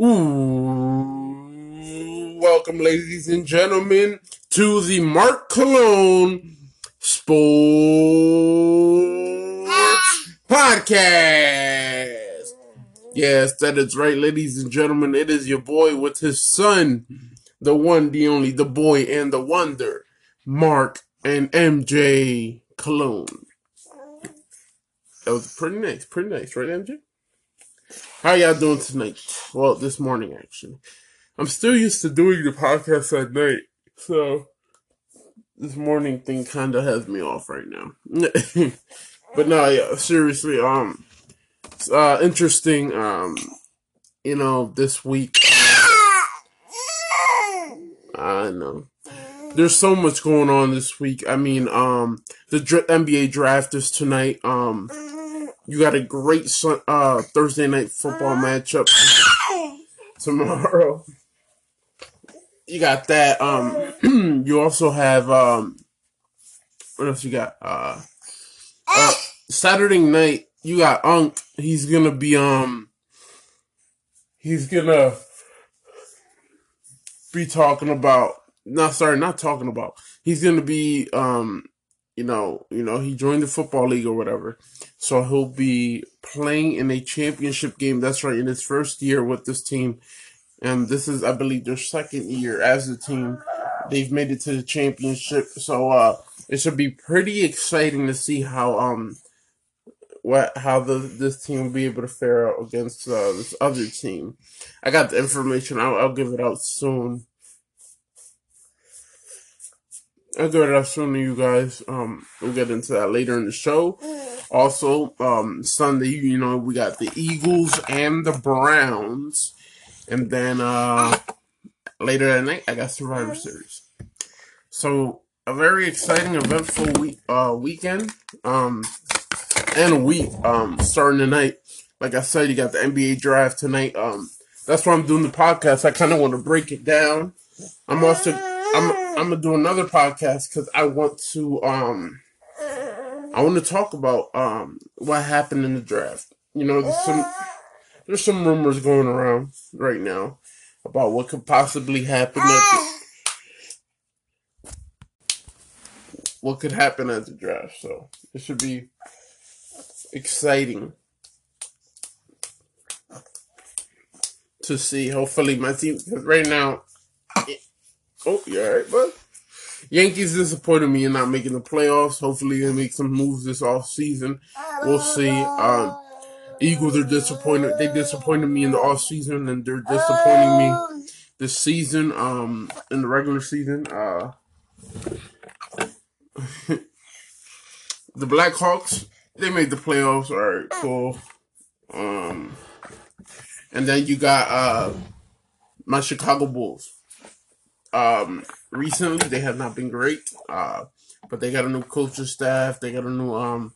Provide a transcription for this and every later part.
Ooh, welcome, ladies and gentlemen, to the Mark Cologne Sports Podcast. Yes, that is right, ladies and gentlemen. It is your boy with his son, the one, the only, the boy, and the wonder, Mark and MJ Cologne. That was pretty nice, pretty nice, right, MJ? How y'all doing tonight? Well, this morning actually. I'm still used to doing the podcast at night, so this morning thing kind of has me off right now. but no, yeah, seriously, um, it's, uh, interesting, um, you know, this week. I know. There's so much going on this week. I mean, um, the dr- NBA draft is tonight. Um, you got a great uh, Thursday night football matchup tomorrow. You got that. Um, you also have um, what else you got? Uh, uh, Saturday night you got Unc. He's gonna be um, he's gonna be talking about. Not sorry, not talking about. He's gonna be um you know, you know, he joined the football league or whatever. So he'll be playing in a championship game. That's right, in his first year with this team. And this is, I believe, their second year as a team. They've made it to the championship. So uh it should be pretty exciting to see how um what how the this team will be able to fare out against uh, this other team. I got the information. I'll, I'll give it out soon. Up soon to you guys. Um, we'll get into that later in the show. Also, um, Sunday, you know, we got the Eagles and the Browns. And then, uh, later that night, I got Survivor Series. So, a very exciting, eventful week, uh, weekend, um, and week, um, starting tonight. Like I said, you got the NBA draft tonight. Um, that's why I'm doing the podcast. I kind of want to break it down. I'm also I'm I'm gonna do another podcast because I want to um I want to talk about um what happened in the draft. You know, there's some there's some rumors going around right now about what could possibly happen at the, what could happen at the draft. So it should be exciting to see. Hopefully, my team right now Oh, you alright, bud? Yankees disappointed me in not making the playoffs. Hopefully they make some moves this off season. We'll see. Um, Eagles are disappointed. They disappointed me in the off season, and they're disappointing me this season. Um, in the regular season. Uh, the Blackhawks they made the playoffs. All right, cool. Um, and then you got uh my Chicago Bulls. Um, recently they have not been great. Uh, but they got a new coaching staff. They got a new um,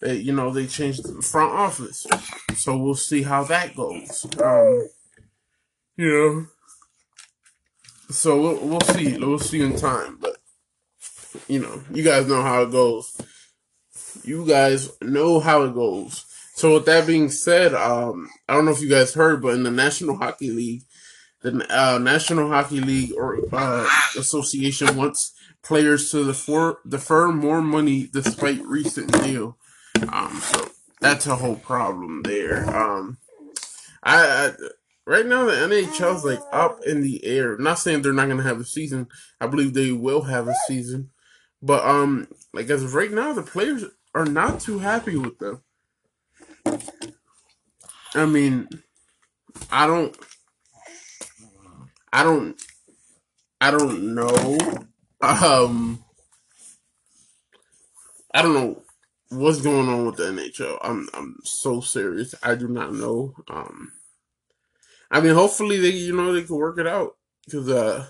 they you know they changed the front office. So we'll see how that goes. Um, you know. So we'll, we'll see. We'll see in time. But you know, you guys know how it goes. You guys know how it goes. So with that being said, um, I don't know if you guys heard, but in the National Hockey League, the uh, National Hockey League or uh, Association wants players to defer, defer more money despite recent deal. Um, so that's a whole problem there. Um, I, I right now the NHL is like up in the air. I'm not saying they're not gonna have a season. I believe they will have a season, but um, like as of right now, the players are not too happy with them. I mean, I don't. I don't I don't know. Um I don't know what's going on with the NHL. I'm I'm so serious. I do not know. Um I mean hopefully they you know they can work it out cuz uh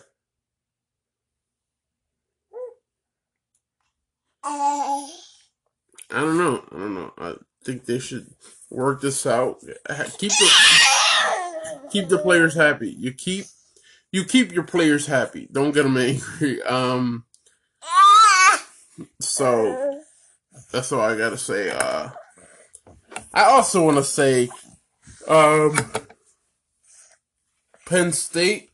I don't know. I don't know. I think they should work this out. Keep the keep the players happy. You keep you keep your players happy. Don't get them angry. Um, so that's all I gotta say. Uh, I also want to say, um, Penn State,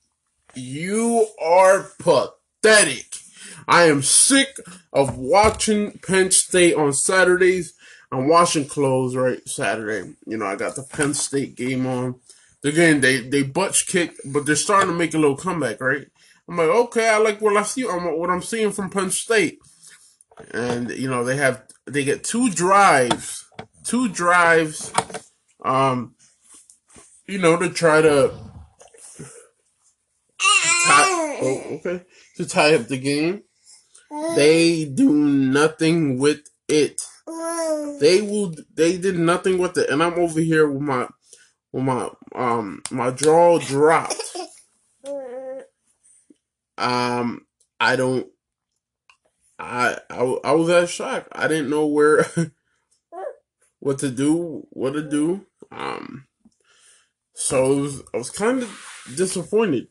you are pathetic. I am sick of watching Penn State on Saturdays. I'm washing clothes right Saturday. You know, I got the Penn State game on. Again, they they butch kick, but they're starting to make a little comeback, right? I'm like, okay, I like what I see. I'm, what I'm seeing from Penn State, and you know they have they get two drives, two drives, um, you know to try to tie. Oh, okay, to tie up the game. They do nothing with it. They will. They did nothing with it, and I'm over here with my, with my um my jaw dropped. Um, I don't. I I, I was that shocked. I didn't know where, what to do, what to do. Um, so it was, I was kind of disappointed.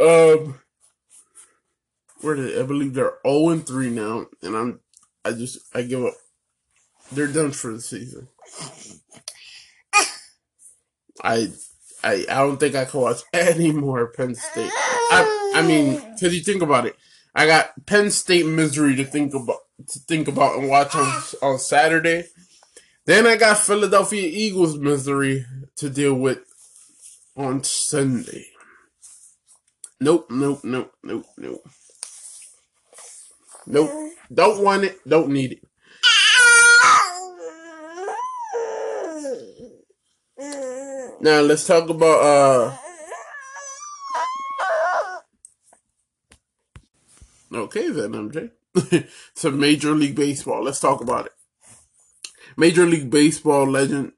Um, where did I believe they're 0 and 3 now, and I'm I just I give up. They're done for the season. I I I don't think I can watch any more Penn State. I I mean, because you think about it, I got Penn State misery to think about to think about and watch on on Saturday. Then I got Philadelphia Eagles misery to deal with on Sunday. Nope, nope, nope, nope, nope. Nope. Don't want it. Don't need it. Now let's talk about uh Okay then, MJ. so Major League Baseball. Let's talk about it. Major League Baseball legend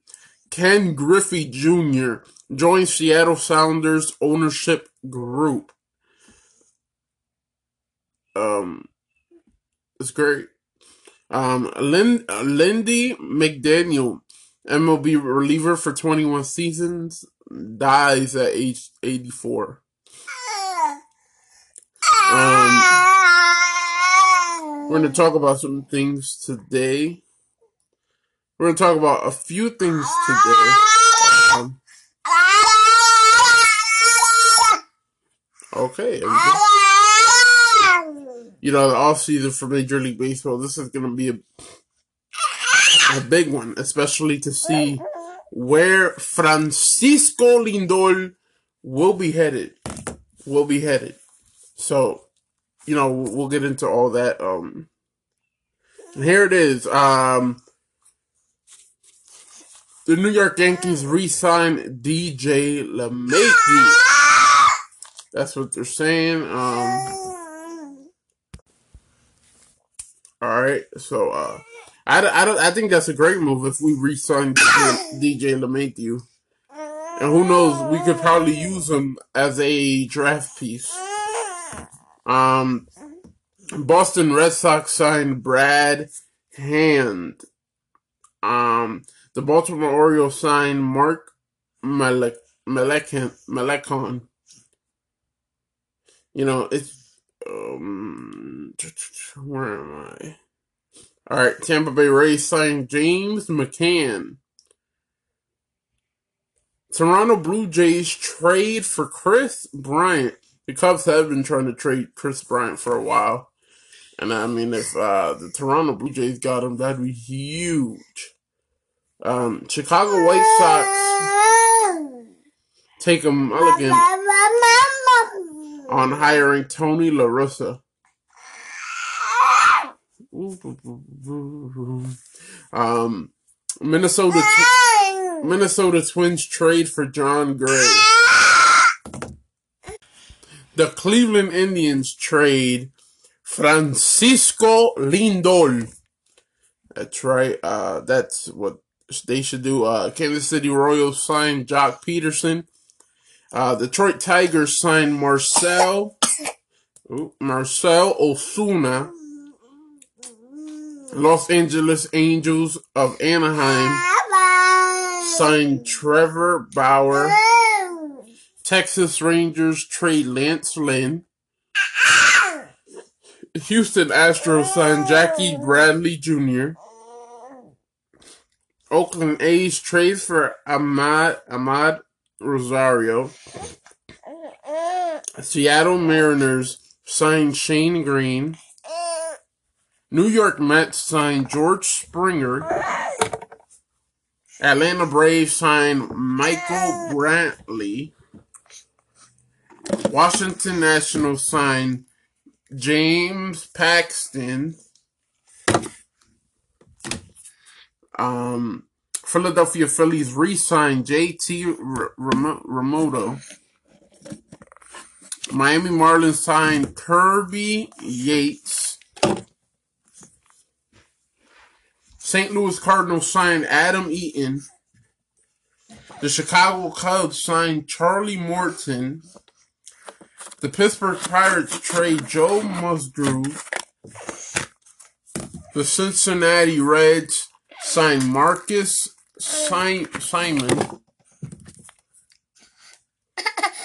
Ken Griffey Jr. joins Seattle Sounders ownership group. Um it's great. Um, Lin- Lindy McDaniel, MLB reliever for 21 seasons, dies at age 84. Um, we're going to talk about some things today. We're going to talk about a few things today. Um, okay you know, the off season for Major League Baseball, this is going to be a, a big one, especially to see where Francisco Lindor will be headed. Will be headed. So, you know, we'll get into all that. Um, here it is. Um, the New York Yankees re-signed DJ LeMahieu. That's what they're saying. Um, All right, so uh, I, I don't I think that's a great move if we re-sign DJ LeMahieu, and who knows we could probably use him as a draft piece. Um, Boston Red Sox signed Brad Hand. Um, the Baltimore Orioles signed Mark Malek Melancon. You know it's um, where am I? All right, Tampa Bay Rays signed James McCann. Toronto Blue Jays trade for Kris Bryant. The Cubs have been trying to trade Kris Bryant for a while. And I mean, if uh, the Toronto Blue Jays got him, that'd be huge. Um, Chicago White Sox take a mulligan on hiring Tony La Russa. Um, Minnesota tw- Minnesota Twins trade for Jon Gray. The Cleveland Indians trade Francisco Lindor. That's right. Uh, that's what they should do. Uh, Kansas City Royals signed Joc Pederson. Uh, Detroit Tigers signed Marcell Marcel Ozuna. Los Angeles Angels of Anaheim signed Trevor Bauer. Texas Rangers trade Lance Lynn. Houston Astros signed Jackie Bradley Jr. Oakland A's trade for Amed Amed Rosario. Seattle Mariners signed Shane Greene. New York Mets signed George Springer. Atlanta Braves signed Michael Brantley. Washington Nationals signed James Paxton. Um, Philadelphia Phillies re-signed JT Realmuto. Miami Marlins signed Kirby Yates. St. Louis Cardinals signed Adam Eaton. The Chicago Cubs signed Charlie Morton. The Pittsburgh Pirates trade Joe Musgrove. The Cincinnati Reds signed Marcus Semien.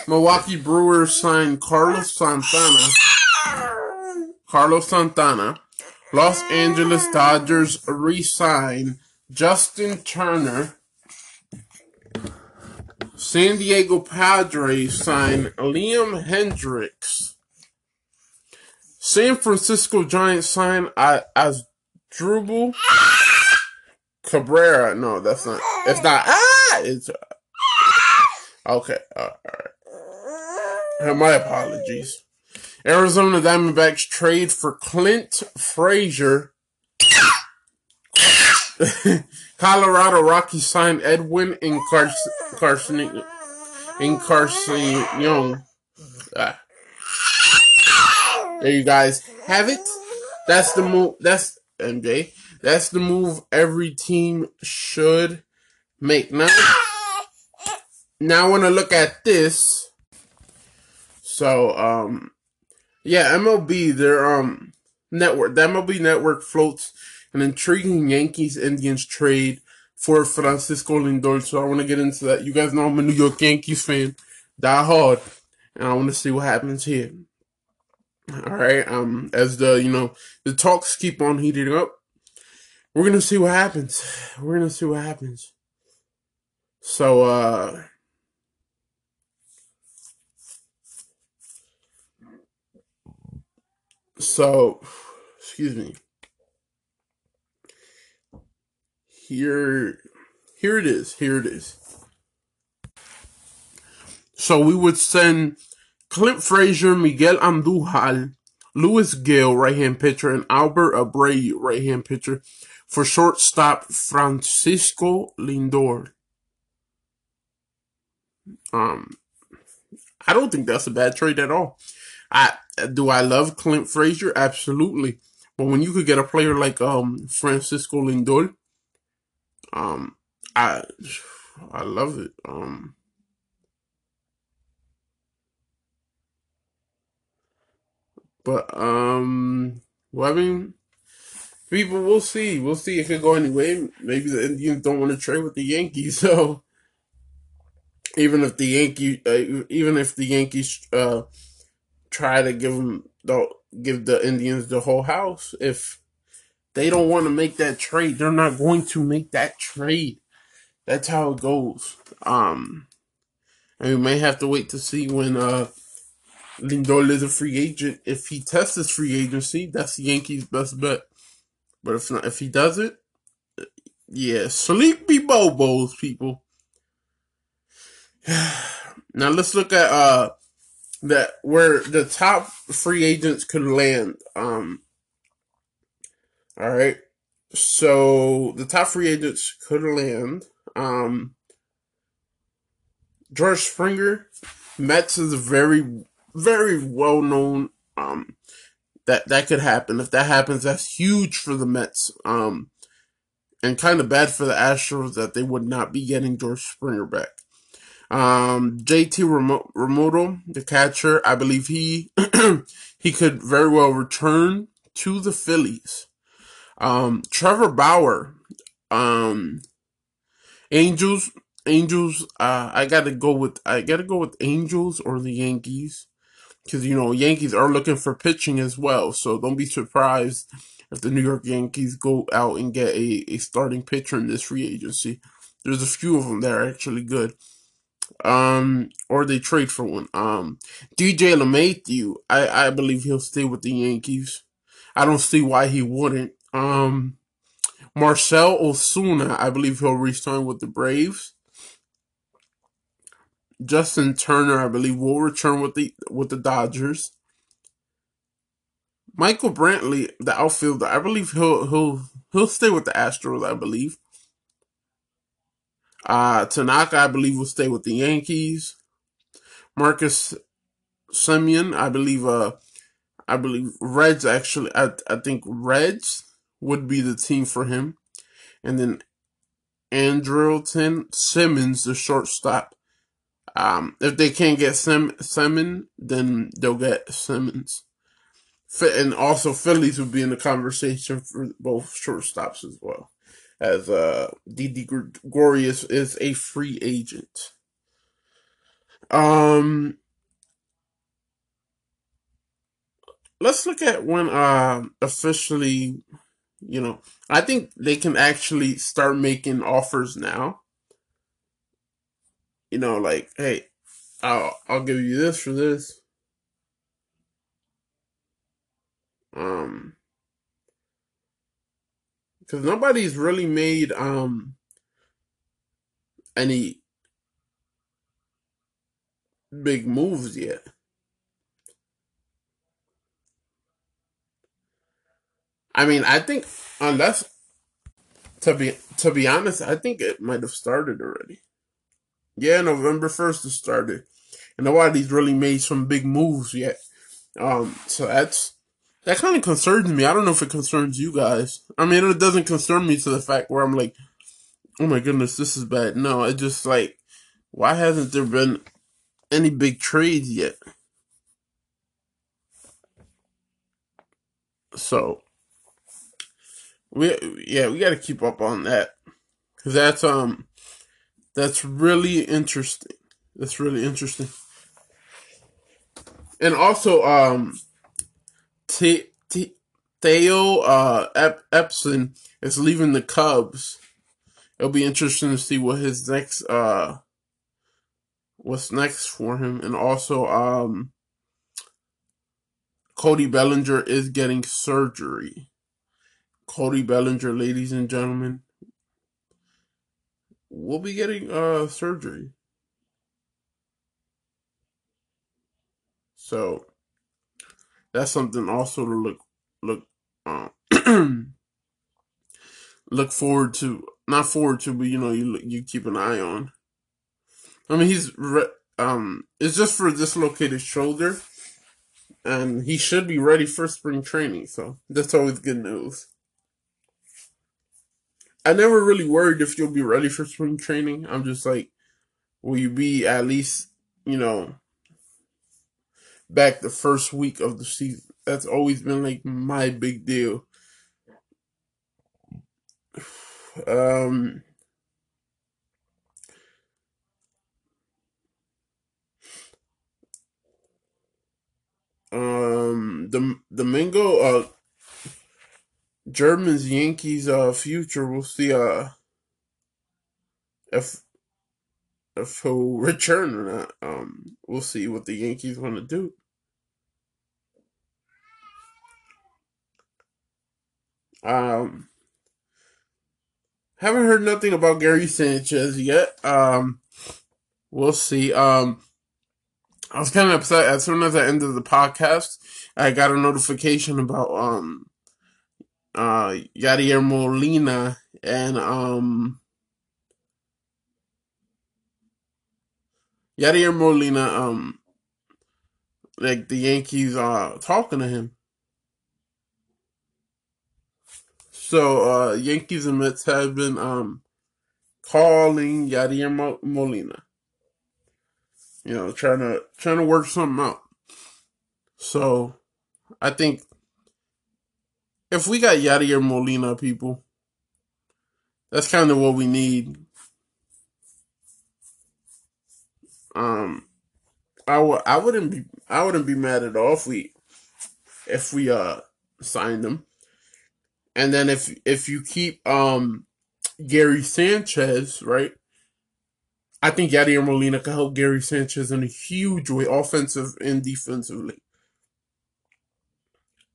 Milwaukee Brewers signed Carlos Santana. Carlos Santana. Los Angeles Dodgers re-sign Justin Turner. San Diego Padres sign Liam Hendriks. San Francisco Giants sign as Drupal Cabrera. No, that's not. It's not. Ah, it's okay. All right. My apologies. Arizona Diamondbacks trade for Clint Frazier. Colorado Rockies sign Edwin Encarnacion. Encarnacion. Ah. There you guys have it. That's the move. That's MJ. That's the move every team should make. Now, now I want to look at this. So, um, yeah, MLB, their um network, the MLB network floats an intriguing Yankees Indians trade for Francisco Lindor. So I want to get into that. You guys know I'm a New York Yankees fan, die hard, and I want to see what happens here. All right, um, as the you know the talks keep on heating up, we're gonna see what happens. We're gonna see what happens. So, uh, so, excuse me. Here, here it is. Here it is. So we would send Clint Frazier, Miguel Andujar, Luis Gil, right hand pitcher, and Albert Abreu, right hand pitcher, for shortstop Francisco Lindor. Um, I don't think that's a bad trade at all. I do I love Clint Frazier? Absolutely. But when you could get a player like um Francisco Lindor, um, I I love it. Um, but um, well, I mean, people, we'll see. We'll see if it go anyway. Maybe the Indians don't want to trade with the Yankees, so even if the Yankee, uh, even if the Yankees uh try to give them the give the Indians the whole house, if they don't want to make that trade, they're not going to make that trade. That's how it goes. Um, and we may have to wait to see when uh Lindor is a free agent. If he tests his free agency, that's the Yankees' best bet. But if not, if he does it, yeah, sleepy bobos, people. now let's look at uh that where the top free agents could land. Um, all right, so the top free agents could land. Um, George Springer, Mets is very, very well known. Um, that that could happen. If that happens, that's huge for the Mets. Um, and kind of bad for the Astros that they would not be getting George Springer back. Um, JT Realmuto, the catcher, I believe he he could very well return to the Phillies. Um, Trevor Bauer, um, Angels, Angels. Uh, I gotta go with I gotta go with Angels or the Yankees because you know Yankees are looking for pitching as well. So don't be surprised if the New York Yankees go out and get a, a starting pitcher in this free agency. There's a few of them that are actually good. Um, or they trade for one. Um, DJ LeMahieu, I I believe he'll stay with the Yankees. I don't see why he wouldn't. Um, Marcell Ozuna, I believe he'll resign with the Braves. Justin Turner, I believe, will return with the with the Dodgers. Michael Brantley, the outfielder, I believe he'll he'll he'll stay with the Astros. I believe. Uh, Tanaka, I believe, will stay with the Yankees. Marcus Semien, I believe. Uh, I believe Reds actually. I I think Reds would be the team for him, and then Andrelton Simmons, the shortstop. Um, if they can't get Sim Simmons, then they'll get Simmons. And also Phillies would be in the conversation for both shortstops as well, as uh, Didi Gregorius is a free agent. Um, let's look at when uh officially, you know, I think they can actually start making offers now. You know, like, hey, I'll I'll give you this for this. Um, because nobody's really made um any big moves yet. I mean, I think unless to be to be honest, I think it might have started already. Yeah, November first it started, and nobody's really made some big moves yet. Um, so that's that kind of concerns me. I don't know if it concerns you guys. I mean, it doesn't concern me to the fact where I'm like, oh my goodness, this is bad. No, it's just like, why hasn't there been any big trades yet? So, we yeah, we got to keep up on that because that's um, that's really interesting. That's really interesting. And also, um, T- T- Theo uh, Ep- Epstein is leaving the Cubs. It'll be interesting to see what his next uh what's next for him, and also um Cody Bellinger is getting surgery. Cody Bellinger, ladies and gentlemen, will be getting uh surgery. So that's something also to look look um, look forward to. Not forward to, but you know you you keep an eye on. I mean, he's um, it's just for dislocated shoulder, and he should be ready for spring training. So that's always good news. I never really worried if you'll be ready for spring training. I'm just like, will you be at least, you know, back the first week of the season. That's always been like my big deal. Um, um, the Domingo, uh, Germans Yankees uh future. We'll see uh if if he'll return or not. Um, we'll see what the Yankees want to do. Um, haven't heard nothing about Gary Sanchez yet. Um, we'll see. Um, I was kind of upset as soon as I ended the podcast. I got a notification about um, uh, Yadier Molina and um, Yadier Molina um, like the Yankees are talking to him. So uh, Yankees and Mets have been um, calling Yadier Molina. You know, trying to trying to work something out. So I think if we got Yadier Molina people, that's kind of what we need. Um, I would I wouldn't be I wouldn't be mad at all if we if we uh signed him. And then if if you keep um Gary Sanchez, right? I think Yadier Molina can help Gary Sanchez in a huge way, offensive and defensively.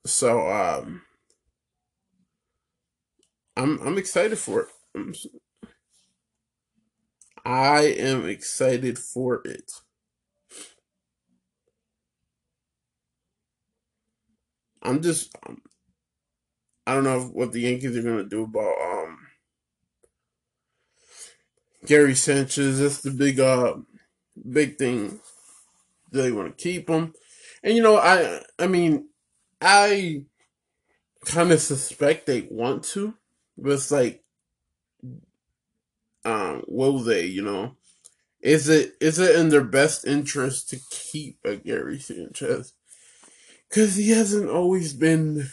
So um, I'm I'm excited for it. I'm, I am excited for it. I'm just um, I don't know what the Yankees are gonna do about um Gary Sanchez. That's the big uh big thing. Do they want to keep him? And you know, I I mean, I kind of suspect they want to, but it's like, um, will they? You know, is it is it in their best interest to keep a Gary Sanchez? Because he hasn't always been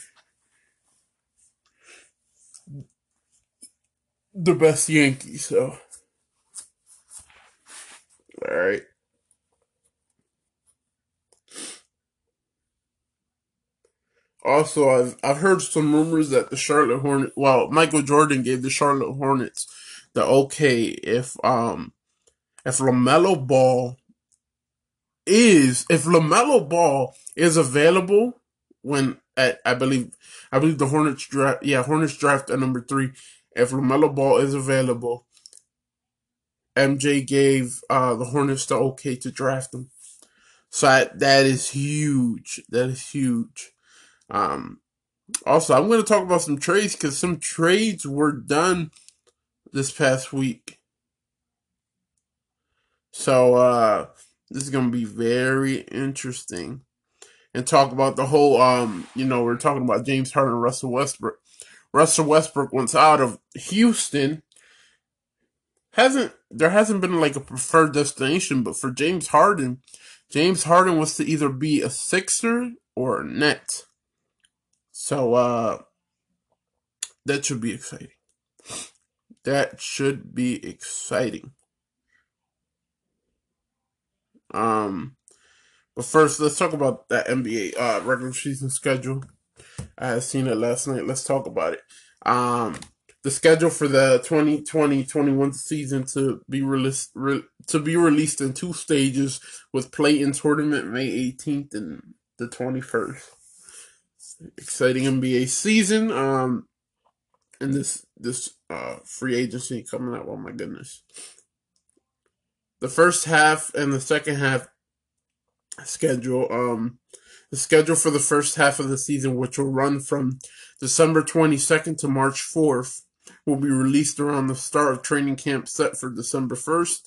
the best Yankee, so. Alright. Also, I've I've heard some rumors that the Charlotte Hornets. Well, Michael Jordan gave the Charlotte Hornets the okay if um if LaMelo Ball is if LaMelo Ball is available when at I believe I believe the Hornets draft yeah Hornets draft at number three if LaMelo Ball is available MJ gave uh, the Hornets the okay to draft him. So I, that is huge. That is huge. Um, also, I'm going to talk about some trades because some trades were done this past week. So uh, this is to be very interesting. And talk about the whole, um, you know, we're talking about James Harden and Russell Westbrook. Russell Westbrook wants out of Houston hasn't there hasn't been like a preferred destination, but for James Harden, James Harden was to either be a Sixer or a Net. So uh that should be exciting. That should be exciting. Um but first let's talk about that NBA uh regular season schedule. I had seen it last night. Let's talk about it. Um the schedule for the 2020-21 season to be released re, to be released in two stages with play in tournament May 18th and the 21st. Exciting NBA season. Um, and this this uh free agency coming up. Oh my goodness. The first half and the second half schedule. Um, the schedule for the first half of the season, which will run from December 22nd to March 4th, will be released around the start of training camp set for December 1st.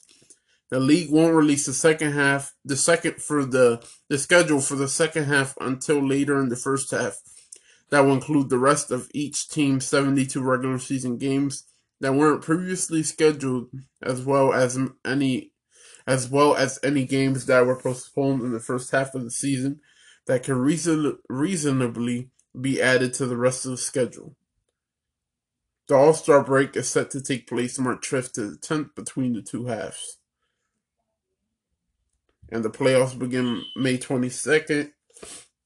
The league won't release the second half, the second for the the schedule for the second half until later in the first half. That will include the rest of each team's 72 regular season games that weren't previously scheduled, as well as any as well as any games that were postponed in the first half of the season that can reason, reasonably be added to the rest of the schedule. The All Star break is set to take place March 5th to the 10th between the two halves. And the playoffs begin May 22nd.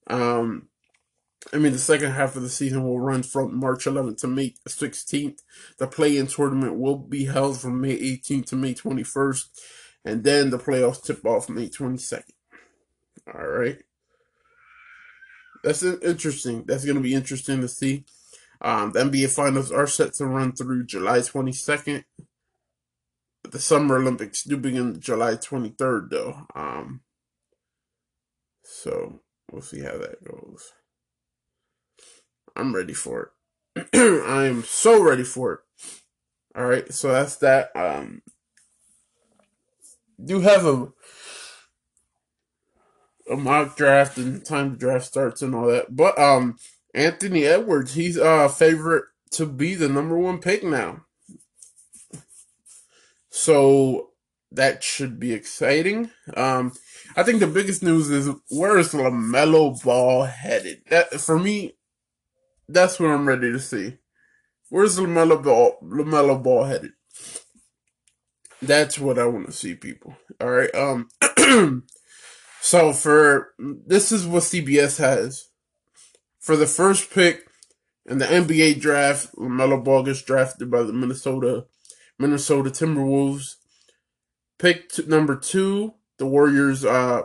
Um, I mean, the second half of the season will run from March 11th to May 16th. The play in tournament will be held from May 18th to May 21st. And then the playoffs tip off May 22nd. All right. That's interesting. That's going to be interesting to see. Um, the NBA Finals are set to run through July 22nd. The Summer Olympics do begin July 23rd, though. Um, so we'll see how that goes. I'm ready for it. I am so ready for it. All right, so that's that. Um, do have a a mock draft and time the draft starts and all that, but um, Anthony Edwards, he's uh, favorite to be the number one pick now. So that should be exciting. Um, I think the biggest news is where is LaMelo Ball headed? That, for me, that's what I'm ready to see. Where's LaMelo Ball, LaMelo Ball headed? That's what I want to see, people. All right. Um. so for this is what CBS has for the first pick in the NBA draft, LaMelo Ball gets drafted by the Minnesota Minnesota Timberwolves. Pick t- number two, the Warriors. Uh,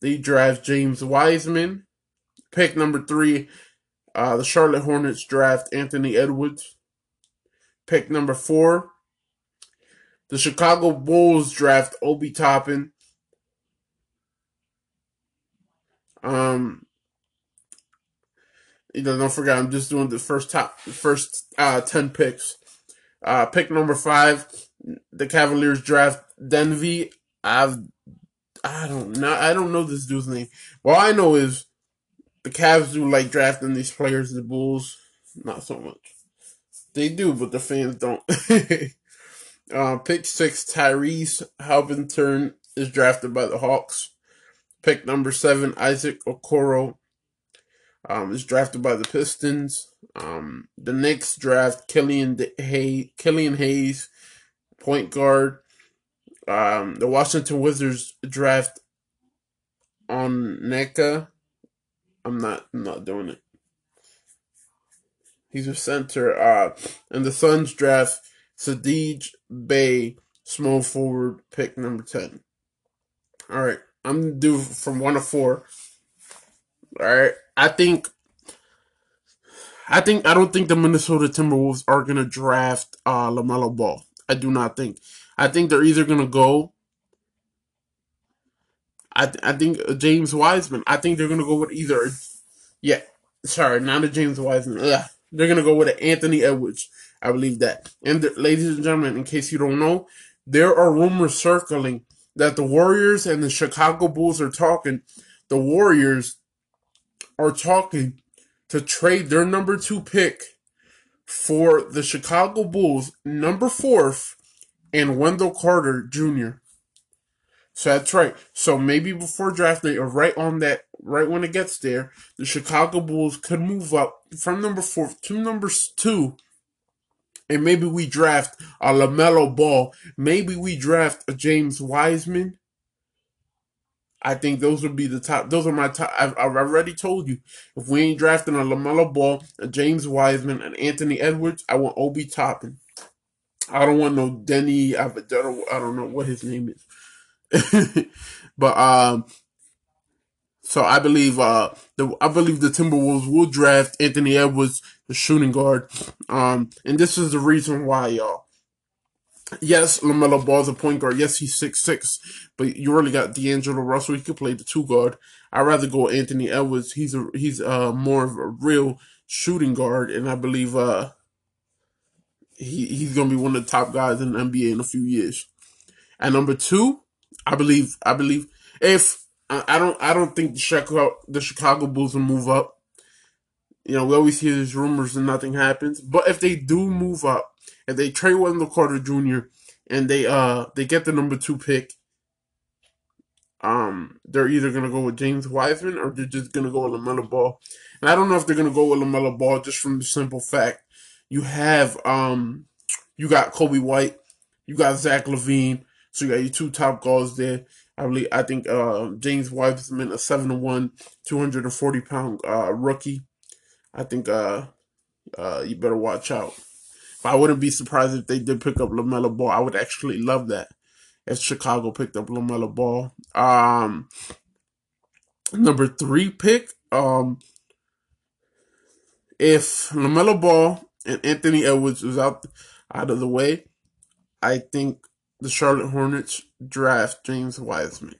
they draft James Wiseman. Pick number three, uh, the Charlotte Hornets draft Anthony Edwards. Pick number four, the Chicago Bulls draft Obi Toppin. Um, you know, don't forget, I'm just doing the first top, first uh, ten picks. Uh, pick number five, the Cavaliers draft Denvy. I've, I don't know, I don't know this dude's name. All I know is the Cavs do like drafting these players. The Bulls, not so much. They do, but the fans don't. uh, pick six, Tyrese Haliburton is drafted by the Hawks. Pick number seven, Isaac Okoro um, is drafted by the Pistons. Um, the Knicks draft Killian Hay Killian Hayes, point guard. Um, the Washington Wizards draft Onyeka. I'm not I'm not doing it. He's a center. Uh, and the Suns draft Saddiq Bey, small forward, pick number ten. All right, I'm do from one to four. All right, I think. I think I don't think the Minnesota Timberwolves are gonna draft uh, Lamelo Ball. I do not think. I think they're either gonna go. I th- I think uh, James Wiseman. I think they're gonna go with either. Yeah, sorry, not a James Wiseman. Ugh. They're gonna go with an Anthony Edwards. I believe that. And the, ladies and gentlemen, in case you don't know, there are rumors circling that the Warriors and the Chicago Bulls are talking. The Warriors are talking to trade their number two pick for the Chicago Bulls number fourth and Wendell Carter Jr. So that's right. So maybe before draft day or right on that, right when it gets there, the Chicago Bulls could move up from number four to number two. And maybe we draft a LaMelo Ball. Maybe we draft a James Wiseman. I think those would be the top. Those are my top. I've, I've already told you. If we ain't drafting a LaMelo Ball, a James Wiseman, and Anthony Edwards, I want Obi Toppin. I don't want no Denny. I don't, I don't know what his name is. but um, so I believe uh the I believe the Timberwolves will draft Anthony Edwards, the shooting guard. Um, and this is the reason why, y'all. Yes, LaMelo Ball's a point guard. Yes, he's six six, but you really got D'Angelo Russell. He could play the two guard. I'd rather go Anthony Edwards. He's a he's uh more of a real shooting guard, and I believe uh he he's gonna be one of the top guys in the NBA in a few years. And number two, I believe I believe if I don't I don't think the Chicago the Chicago Bulls will move up. You know, we always hear these rumors and nothing happens. But if they do move up, if they trade Wendell Carter Jr. and they uh they get the number two pick, um, they're either gonna go with James Wiseman or they're just gonna go with Lamelo Ball. And I don't know if they're gonna go with Lamelo Ball just from the simple fact you have um you got Coby White, you got Zach LaVine, so you got your two top guards there. I believe I think uh, James Wiseman, a seven to one, two hundred and forty pound uh, rookie. I think uh, uh, you better watch out. But I wouldn't be surprised if they did pick up Lamelo Ball. I would actually love that if Chicago picked up Lamelo Ball. Um, number three pick. Um, if Lamelo Ball and Anthony Edwards was out out of the way, I think the Charlotte Hornets draft James Wiseman.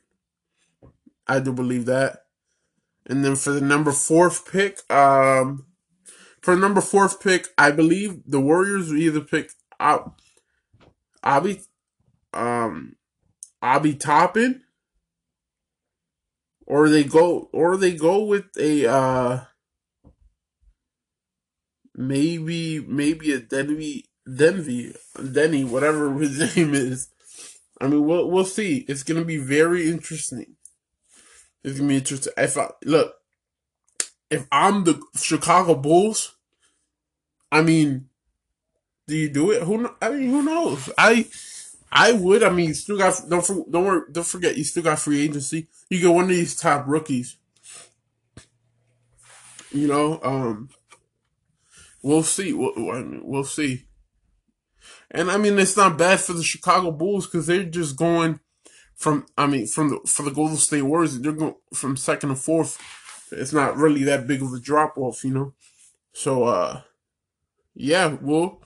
I do believe that. And then for the number fourth pick, um, for number fourth pick, I believe the Warriors will either pick up Abi, um, Obi Toppin, or they go, or they go with a, uh, maybe, maybe a Denby Denby, Denny, whatever his name is. I mean, we'll we'll see. It's gonna be very interesting. It's gonna be interesting. If I look, if I'm the Chicago Bulls, I mean, do you do it? Who? I mean, who knows? I I would. I mean, you still got don't don't worry, don't forget you still got free agency. You get one of these top rookies. You know, um, we'll see. We'll, we'll see. And I mean, it's not bad for the Chicago Bulls because they're just going from I mean from the for the Golden State Warriors, they're going from second to fourth. It's not really that big of a drop off, you know. So uh yeah, we'll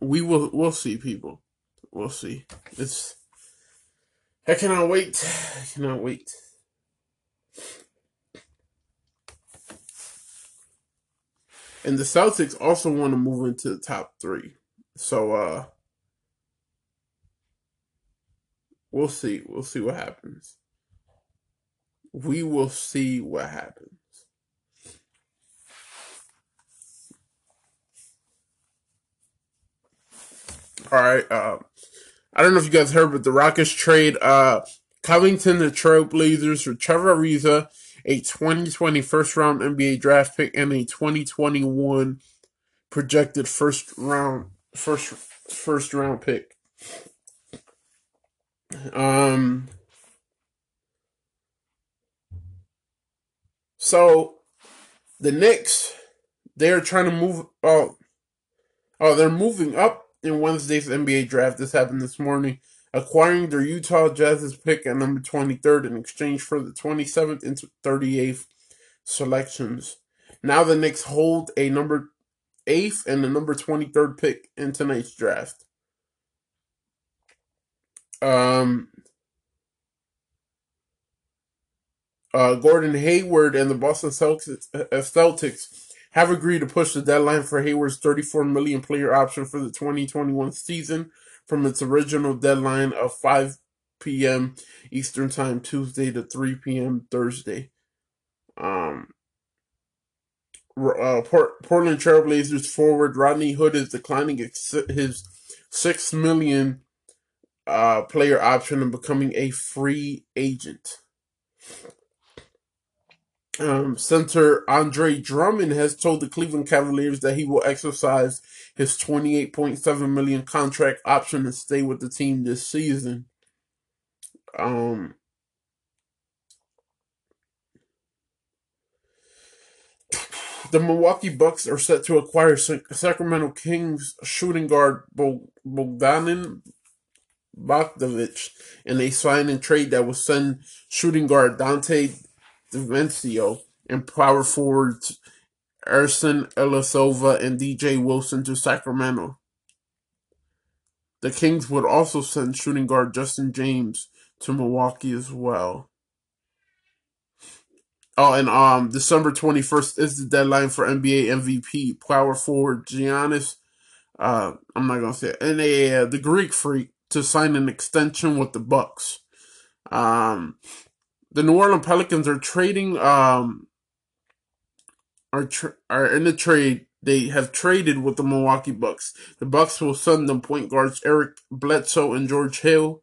we will we'll see people. We'll see. It's I cannot wait. I cannot wait. And the Celtics also want to move into the top three. So uh we'll see. We'll see what happens. We will see what happens. All right. Uh, I don't know if you guys heard, but the Rockets trade uh, Covington, the Trailblazers, for Trevor Ariza, a 2020 first round NBA draft pick, and a 2021 projected first round first first round pick. Um. So, the Knicks, they're trying to move. Oh, oh, they're moving up in Wednesday's NBA draft. This happened this morning, acquiring their Utah Jazz's pick at number 23rd in exchange for the 27th and 38th selections. Now the Knicks hold a number 8th and the number 23rd pick in tonight's draft. Um, uh, Gordon Hayward and the Boston Celtics, uh, Celtics have agreed to push the deadline for Hayward's 34 million player option for the 2021 season from its original deadline of 5 p.m. Eastern Time Tuesday to 3 p.m. Thursday. Um, uh, Port- Portland Trailblazers forward Rodney Hood is declining his six million uh, player option and becoming a free agent. Um, center Andre Drummond has told the Cleveland Cavaliers that he will exercise his 28.7 million contract option to stay with the team this season. Um, the Milwaukee Bucks are set to acquire Sacramento Kings shooting guard Bogdanin Bogdanovic in a sign and trade that will send shooting guard Donte DiVincenzo and power forwards Ersan Ilyasova and DJ Wilson to Sacramento. The Kings would also send shooting guard Justin James to Milwaukee as well. Oh, and um, December 21st is the deadline for NBA MVP power forward Giannis. Uh, I'm not gonna say it, and a, uh, the Greek freak to sign an extension with the Bucks. Um, the New Orleans Pelicans are trading um are tra- are in the trade. They have traded with the Milwaukee Bucks. The Bucks will send them point guards Eric Bledsoe and George Hill,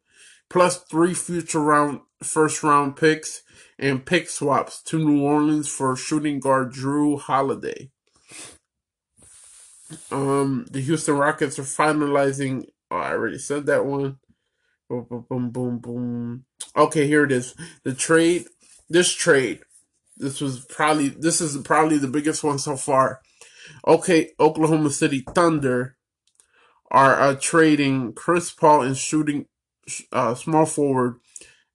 plus three future round first round picks and pick swaps to New Orleans for shooting guard Jrue Holiday. Um, the Houston Rockets are finalizing. Oh, I already said that one. Boom, boom, boom, boom, boom. Okay, here it is. The trade. This trade. This was probably. This is probably the biggest one so far. Okay, Oklahoma City Thunder are uh, trading Chris Paul and shooting uh, small forward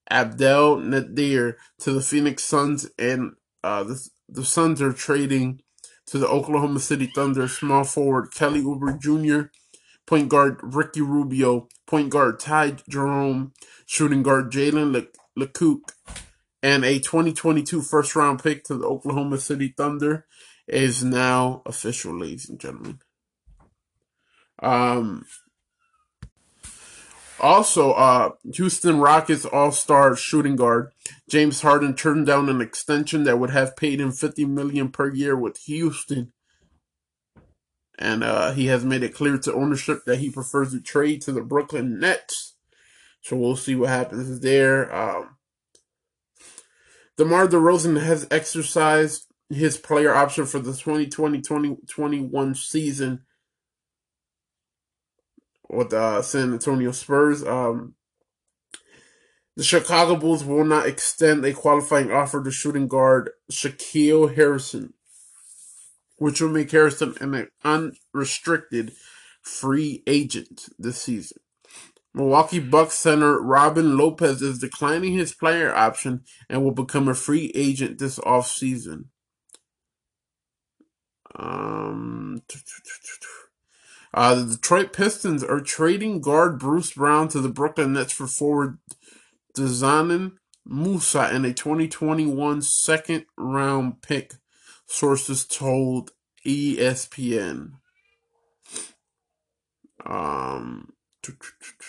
Abdel Nader to the Phoenix Suns, and uh, the the Suns are trading to the Oklahoma City Thunder small forward Kelly Oubre Jr point guard Ricky Rubio, point guard Ty Jerome, shooting guard Jalen Le- Lecque, and a 2022 first round pick to the Oklahoma City Thunder is now official, ladies and gentlemen. Um, also, uh, Houston Rockets All-Star shooting guard James Harden turned down an extension that would have paid him 50 million per year with Houston and uh, he has made it clear to ownership that he prefers to trade to the Brooklyn Nets. So we'll see what happens there. Um, DeMar DeRozan has exercised his player option for the 2020-2021 season with uh, San Antonio Spurs. Um, the Chicago Bulls will not extend a qualifying offer to shooting guard Shaquille Harrison which will make Harrison an unrestricted free agent this season. Milwaukee Bucks center Robin Lopez is declining his player option and will become a free agent this offseason. Um, uh, the Detroit Pistons are trading guard Bruce Brown to the Brooklyn Nets for forward Dzanan Musa and a 2021 second round pick, sources told ESPN. Um,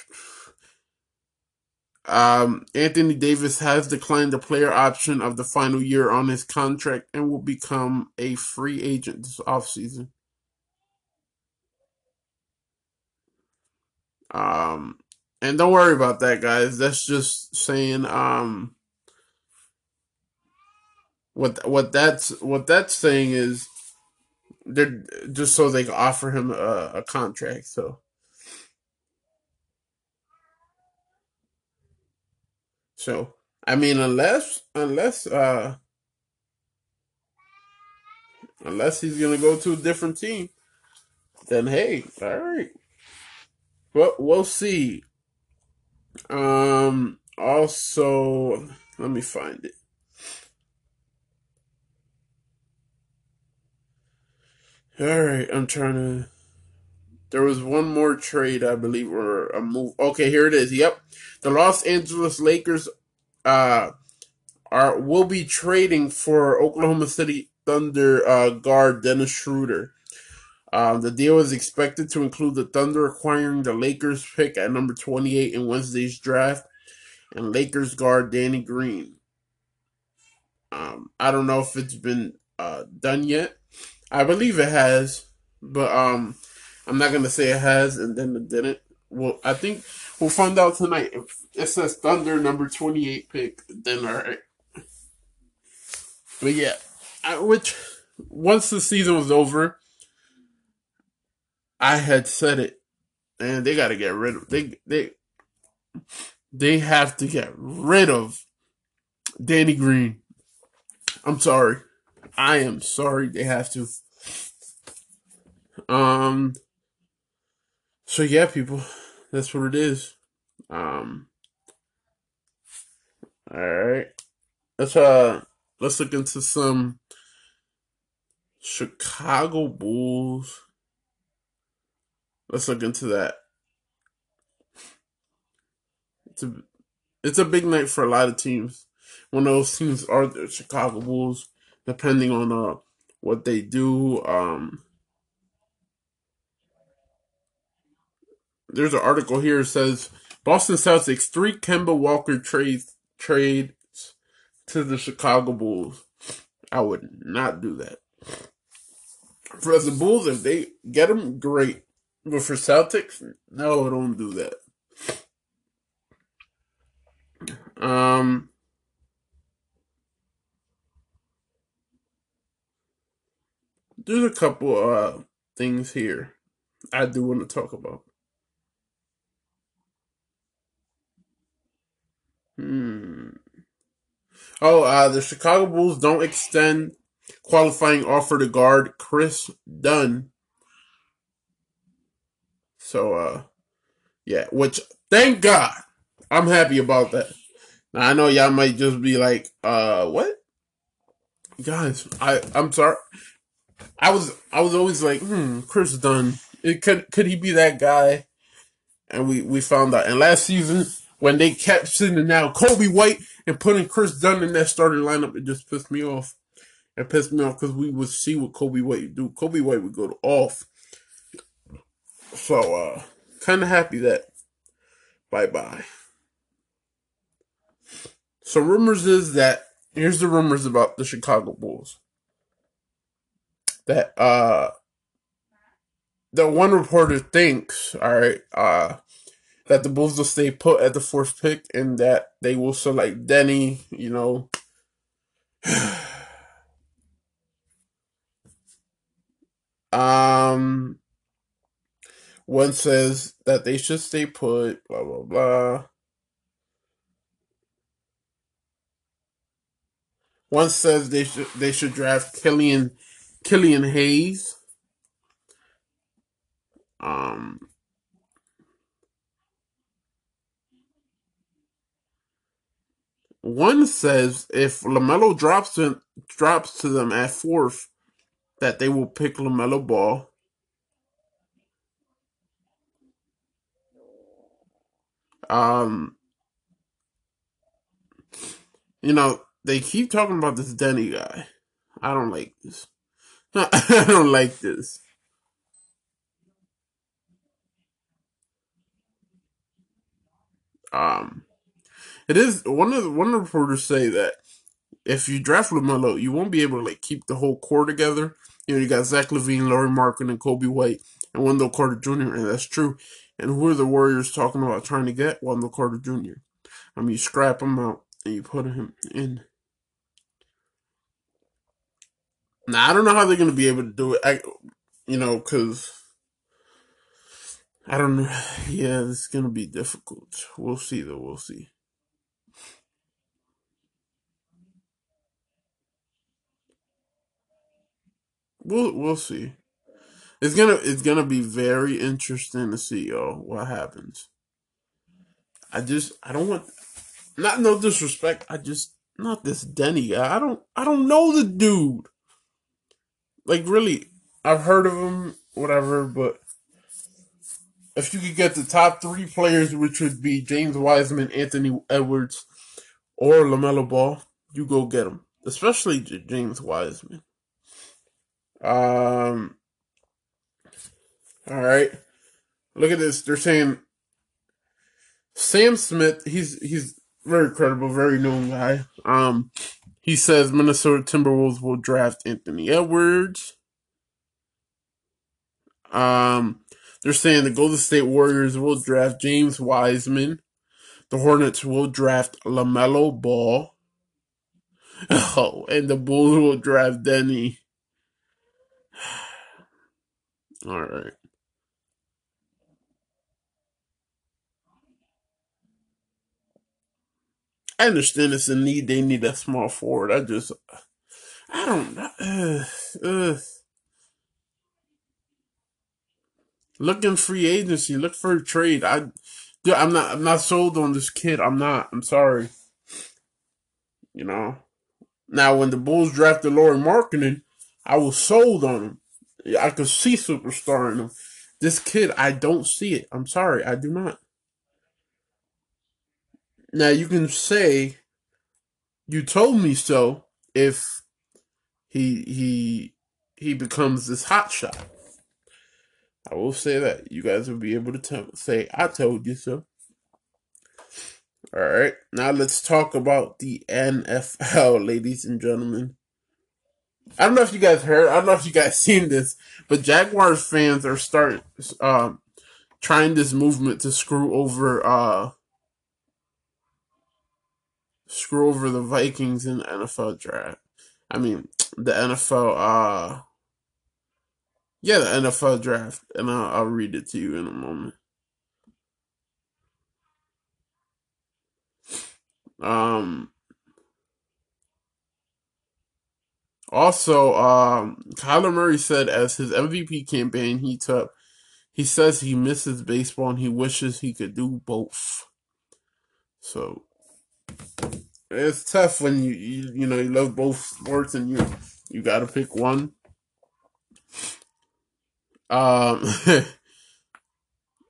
um, Anthony Davis has declined the player option of the final year on his contract and will become a free agent this offseason. Um, and don't worry about that, guys. That's just saying um, what what that's what that's saying is they're just so they can offer him a, a contract. So So I mean, unless unless uh unless he's gonna go to a different team, then hey, all right. But we'll see. Um. Also, let me find it. All right, I'm trying to. There was one more trade, I believe, or a move. Okay, here it is. Yep, the Los Angeles Lakers uh, are will be trading for Oklahoma City Thunder uh, guard Dennis Schroeder. Um, the deal is expected to include the Thunder acquiring the Lakers pick at number 28 in Wednesday's draft and Lakers guard Danny Green. Um, I don't know if it's been uh, done yet. I believe it has, but um, I'm not gonna say it has and then it didn't. Well, I think we'll find out tonight. If it says Thunder number 28 pick, then all right. But yeah, I, which once the season was over, I had said it, and they got to get rid of they they they have to get rid of Danny Green. I'm sorry. I am sorry they have to. Um so yeah, people, that's what it is. Um all right. Let's uh let's look into some Chicago Bulls. Let's look into that. It's a it's a big night for a lot of teams. One of those teams are the Chicago Bulls, depending on uh what they do. Um there's an article here says Boston Celtics three Kemba Walker trades trades to the Chicago Bulls. I would not do that. For the Bulls, if they get them, great. But for Celtics, no, I don't do that. Um, there's a couple uh things here I do want to talk about. Hmm. Oh, uh, the Chicago Bulls don't extend qualifying offer to guard Kris Dunn. So, uh, yeah, which thank God, I'm happy about that. Now I know y'all might just be like, uh, what? Guys, I I'm sorry. I was I was always like, hmm, Kris Dunn. It could could he be that guy? And we we found out. And last season when they kept sending out Coby White and putting Kris Dunn in that starting lineup, it just pissed me off. It pissed me off because we would see what Coby White would do. Coby White would go to off. So, uh, kind of happy that bye bye. So, rumors is that here's the rumors about the Chicago Bulls that uh the one reporter thinks, all right, uh that the Bulls will stay put at the fourth pick and that they will select Deni, you know. um one says that they should stay put, blah blah blah. One says they should they should draft Killian Killian Hayes. Um one says if LaMelo drops to drops to them at fourth, that they will pick LaMelo Ball. Um, you know, they keep talking about this Deni guy. I don't like this. I don't like this. Um, it is one of the, one of the reporters say that if you draft Lamelo, you won't be able to like keep the whole core together. You know, you got Zach LaVine, Lauri Markkanen, and Coby White, and Wendell Carter Jr., and that's true. And who are the Warriors talking about trying to get? Wendell Carter Jr. I mean, you scrap him out and you put him in. Now, I don't know how they're going to be able to do it. I, you know, because I don't know. Yeah, it's going to be difficult. We'll see, though. We'll see. We'll we'll see. It's gonna it's gonna be very interesting to see yo what happens. I just I don't want not no disrespect. I just not this Deni guy. I don't I don't know the dude. Like really, I've heard of him, whatever. But if you could get the top three players, which would be James Wiseman, Anthony Edwards, or Lamelo Ball, you go get them. Especially James Wiseman. Um. All right. Look at this. They're saying Sam Smith. He's he's very credible, very known guy. Um, he says Minnesota Timberwolves will draft Anthony Edwards. Um, they're saying the Golden State Warriors will draft James Wiseman. The Hornets will draft LaMelo Ball. Oh, and the Bulls will draft Deni. All right. I understand it's a need. They need a small forward. I just, I don't know. Look in free agency. Look for a trade. I, I'm not. I'm not sold on this kid. I'm not. I'm sorry. You know. Now, when the Bulls drafted Lauri Markkanen, I was sold on him. I could see superstar in him. This kid, I don't see it. I'm sorry, I do not. Now you can say you told me so if he he he becomes this hot shot. I will say that you guys will be able to tell, say I told you so. All right, now let's talk about the NFL, ladies and gentlemen. I don't know if you guys heard. I don't know if you guys seen this, but Jaguars fans are starting um, trying this movement to screw over uh, screw over the Vikings in the NFL draft. I mean, the NFL. Uh, yeah, the NFL draft, and I'll, I'll read it to you in a moment. Um, Also, um, Kyler Murray said as his MVP campaign heats up, he says he misses baseball and he wishes he could do both. So it's tough when you you, you know you love both sports and you you got to pick one. Um.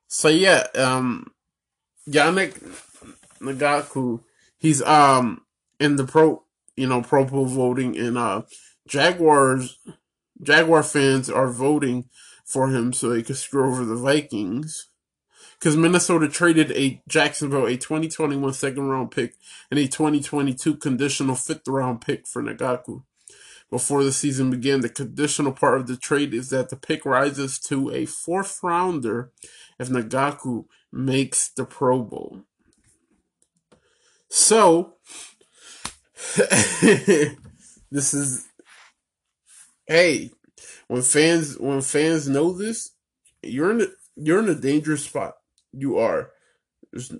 so yeah, um, Yannick Ngakoue, he's um in the pro you know pro pool voting and uh Jaguars Jaguar fans are voting for him so they could screw over the Vikings. Because Minnesota traded a Jacksonville a 2021 second round pick and a 2022 conditional fifth round pick for Ngakoue. Before the season began, the conditional part of the trade is that the pick rises to a fourth rounder if Ngakoue makes the Pro Bowl. So, this is hey, when fans when fans know this, you're in a, you're in a dangerous spot. You are. It's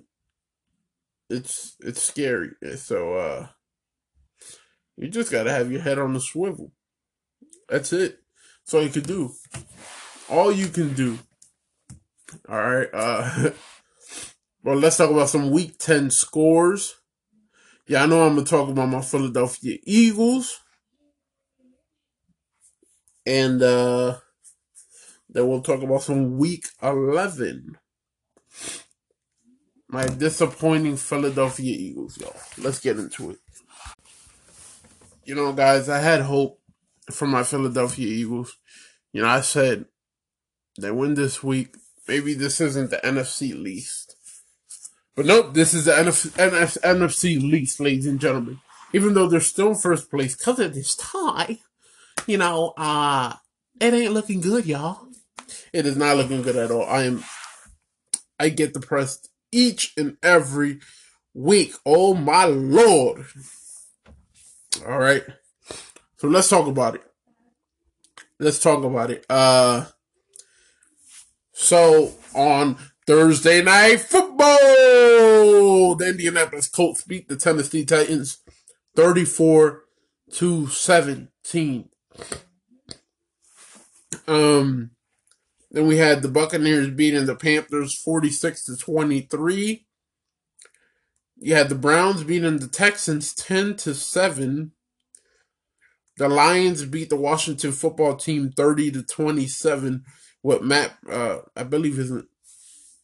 it's, it's scary. So uh you just gotta have your head on the swivel. That's it. That's all you can do. All you can do. Alright, uh well let's talk about some week ten scores. Yeah, I know I'm gonna talk about my Philadelphia Eagles, and uh then we'll talk about some Week 11. My disappointing Philadelphia Eagles, y'all. Let's get into it. You know, guys, I had hope for my Philadelphia Eagles. You know, I said they win this week. Maybe this isn't the NFC least. But nope, this is the NF- NF- NFC least, ladies and gentlemen. Even though they're still in first place because of this tie, you know, uh, it ain't looking good, y'all. It is not looking good at all. I am, I get depressed each and every week. Oh my lord. All right. So let's talk about it. Let's talk about it. Uh, so on Thursday night football, the Indianapolis Colts beat the Tennessee Titans 34 to 17. Um, then we had the Buccaneers beating the Panthers 46 to 23. You had the Browns beating the Texans 10 to 7. The Lions beat the Washington football team 30 to 27 with Matt uh I believe is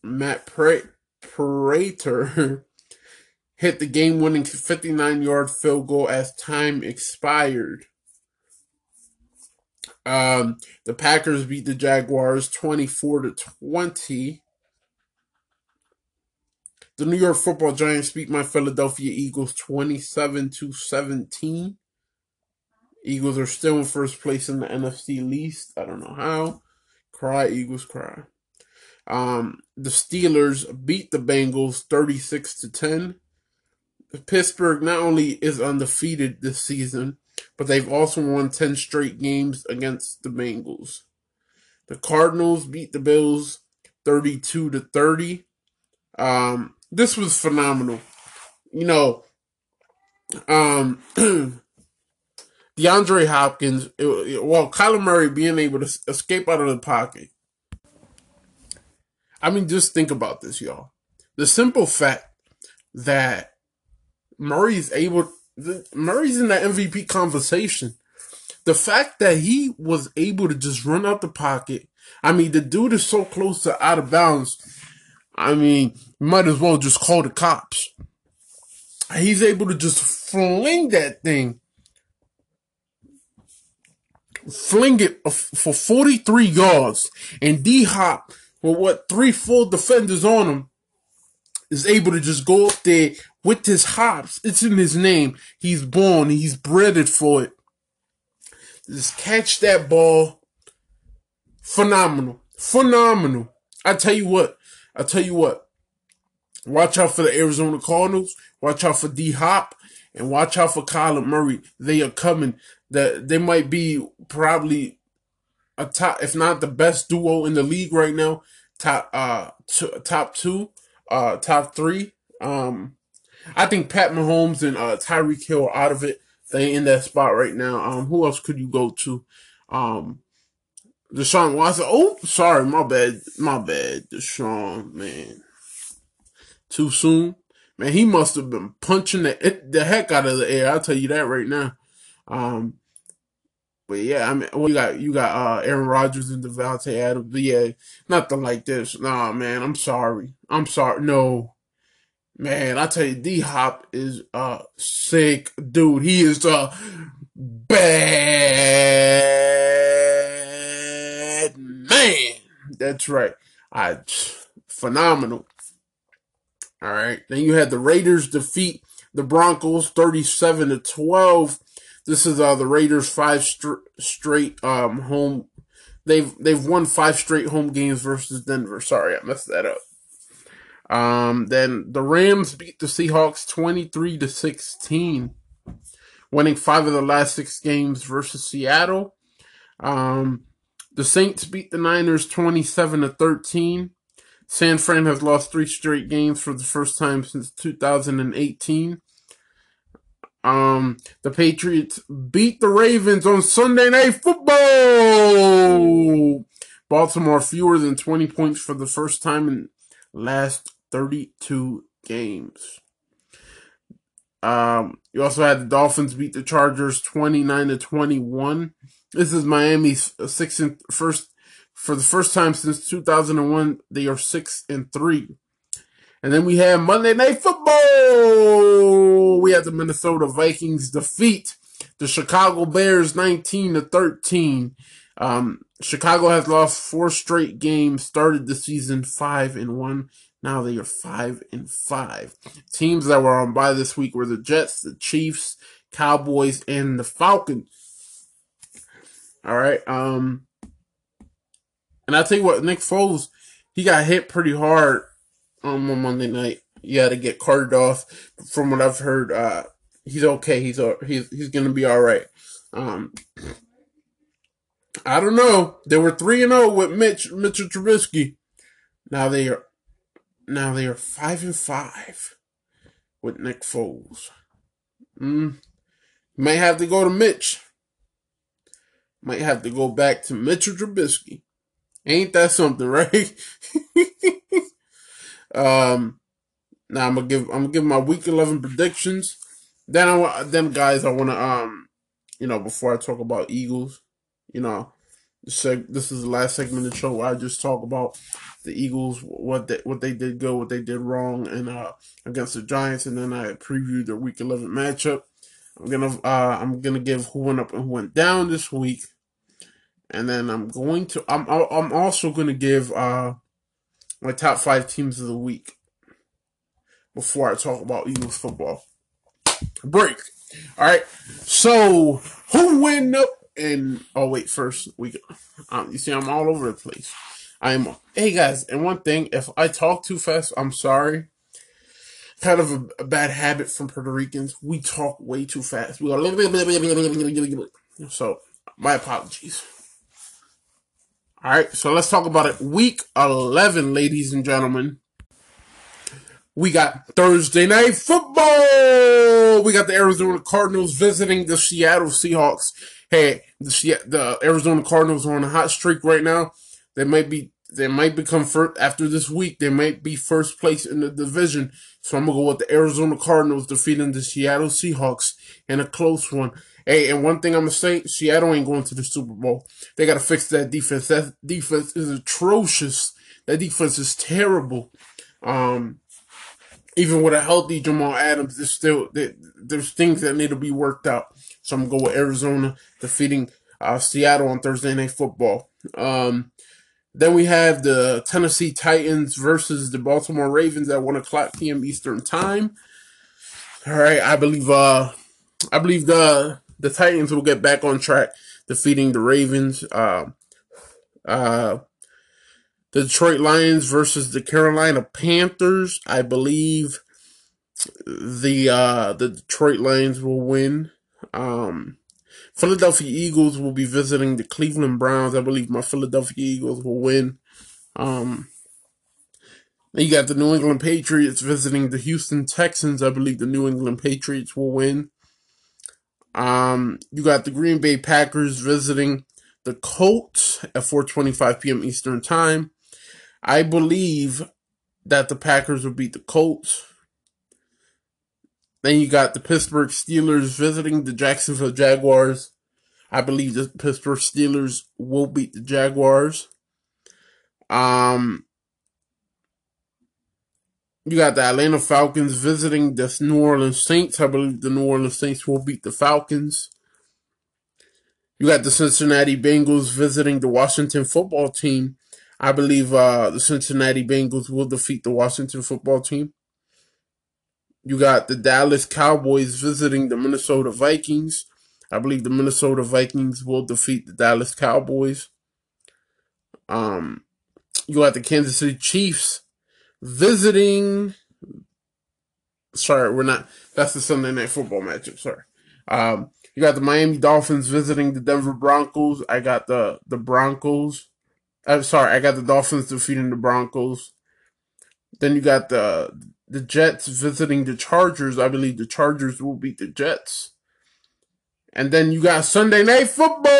Matt Prater hit the game winning 59 yard field goal as time expired. Um, the Packers beat the Jaguars 24 to 20. The New York Football Giants beat my Philadelphia Eagles 27 to 17. Eagles are still in first place in the NFC least. I don't know how. Cry, Eagles, cry. Um, the Steelers beat the Bengals 36 to 10. Pittsburgh not only is undefeated this season, but they've also won 10 straight games against the Bengals. The Cardinals beat the Bills 32 to 30. Um, this was phenomenal. You know, um, DeAndre Hopkins, it, it, well, Kyler Murray being able to escape out of the pocket. I mean, just think about this, y'all. The simple fact that Murray is able, Murray's in that MVP conversation. The fact that he was able to just run out the pocket. I mean, the dude is so close to out of bounds. I mean, might as well just call the cops. He's able to just fling that thing fling it for 43 yards, and D Hop, with what three full defenders on him, is able to just go up there with his hops. It's in his name. He's born. He's bred for it. Just catch that ball. Phenomenal. Phenomenal. I tell you what. I tell you what. Watch out for the Arizona Cardinals. Watch out for D Hop. And watch out for Kyler Murray. They are coming. That they might be probably a top, if not the best duo in the league right now. Top, uh, t- top two, uh, top three. Um, I think Pat Mahomes and uh, Tyreek Hill are out of it. They in that spot right now. Um, who else could you go to? Um, Deshaun Watson. Oh, sorry, my bad, my bad, Deshaun. Man, too soon. Man, he must have been punching the the heck out of the air. I'll tell you that right now. Um, but yeah, I mean, well, you got you got uh, Aaron Rodgers and Davante Adams. But yeah, nothing like this. Nah, man, I'm sorry. I'm sorry. No, man, I tell you, D Hop is a sick dude. He is a bad man. That's right. I phenomenal. All right. Then you had the Raiders defeat the Broncos 37 to 12. This is uh, the Raiders five str- straight um, home. They've they've won five straight home games versus Denver. Sorry, I messed that up. Um, then the Rams beat the Seahawks 23 to 16, winning five of the last six games versus Seattle. Um, the Saints beat the Niners 27 to 13. San Fran has lost three straight games for the first time since 2018. Um, the Patriots beat the Ravens on Sunday Night Football. Baltimore fewer than 20 points for the first time in last 32 games. Um, you also had the Dolphins beat the Chargers 29 to 21. This is Miami's six and first for the first time since 2001. They are six and three. And then we have Monday Night Football. We have the Minnesota Vikings defeat the Chicago Bears 19 to 13. Um, Chicago has lost four straight games, started the season five and one. Now they are five and five. Teams that were on by this week were the Jets, the Chiefs, Cowboys, and the Falcons. All right. Um, and I tell you what, Nick Foles, he got hit pretty hard um, on Monday night. Had to get carted off. From what I've heard, uh, he's okay. He's he's he's gonna be all right. Um, I don't know. They were three and zero oh with Mitch Mitchell Trubisky. Now they are now they are five and five with Nick Foles. Mm. May have to go to Mitch. Might have to go back to Mitchell Trubisky. Ain't that something, right? um, now I'm gonna give I'm gonna give my week eleven predictions. Then I then guys I want to um, you know, before I talk about Eagles, you know, this is the last segment of the show where I just talk about the Eagles, what they what they did good, what they did wrong, and uh against the Giants, and then I preview the Week 11 matchup. I'm gonna uh I'm gonna give who went up and who went down this week, and then I'm going to I'm I'm also gonna give uh my top five teams of the week before I talk about Eagles football. Break. All right. So who went up and oh wait, first we um, you see I'm all over the place. I'm hey guys, and one thing, if I talk too fast, I'm sorry. Kind of a, a bad habit from Puerto Ricans. We talk way too fast. We go so my apologies. All right, so let's talk about it. Week 11, ladies and gentlemen. We got Thursday night football. We got the Arizona Cardinals visiting the Seattle Seahawks. Hey, the, the Arizona Cardinals are on a hot streak right now. They might be they might become first after this week. They might be first place in the division. So I'm gonna go with the Arizona Cardinals defeating the Seattle Seahawks in a close one. Hey, and one thing I'm gonna say, Seattle ain't going to the Super Bowl. They gotta fix that defense. That defense is atrocious. That defense is terrible. Um, even with a healthy Jamal Adams, there's still there's things that need to be worked out. So I'm gonna go with Arizona defeating uh, Seattle on Thursday Night Football. Um, then we have the Tennessee Titans versus the Baltimore Ravens at one o'clock p.m. Eastern time. All right, I believe uh, I believe the the Titans will get back on track, defeating the Ravens. Uh, uh, the Detroit Lions versus the Carolina Panthers. I believe the uh, the Detroit Lions will win. Um, Philadelphia Eagles will be visiting the Cleveland Browns. I believe my Philadelphia Eagles will win. Um, you got the New England Patriots visiting the Houston Texans. I believe the New England Patriots will win. Um, you got the Green Bay Packers visiting the Colts at 4:25 p.m. Eastern Time. I believe that the Packers will beat the Colts. Then you got the Pittsburgh Steelers visiting the Jacksonville Jaguars. I believe the Pittsburgh Steelers will beat the Jaguars. Um, you got the Atlanta Falcons visiting the New Orleans Saints. I believe the New Orleans Saints will beat the Falcons. You got the Cincinnati Bengals visiting the Washington football team. I believe uh, the Cincinnati Bengals will defeat the Washington football team. You got the Dallas Cowboys visiting the Minnesota Vikings. I believe the Minnesota Vikings will defeat the Dallas Cowboys. Um, you got the Kansas City Chiefs visiting. Sorry, we're not. That's the Sunday Night Football matchup. Sorry. Um, you got the Miami Dolphins visiting the Denver Broncos. I got the the Broncos. I'm sorry, I got the Dolphins defeating the Broncos. Then you got the the Jets visiting the Chargers. I believe the Chargers will beat the Jets. And then you got Sunday Night Football.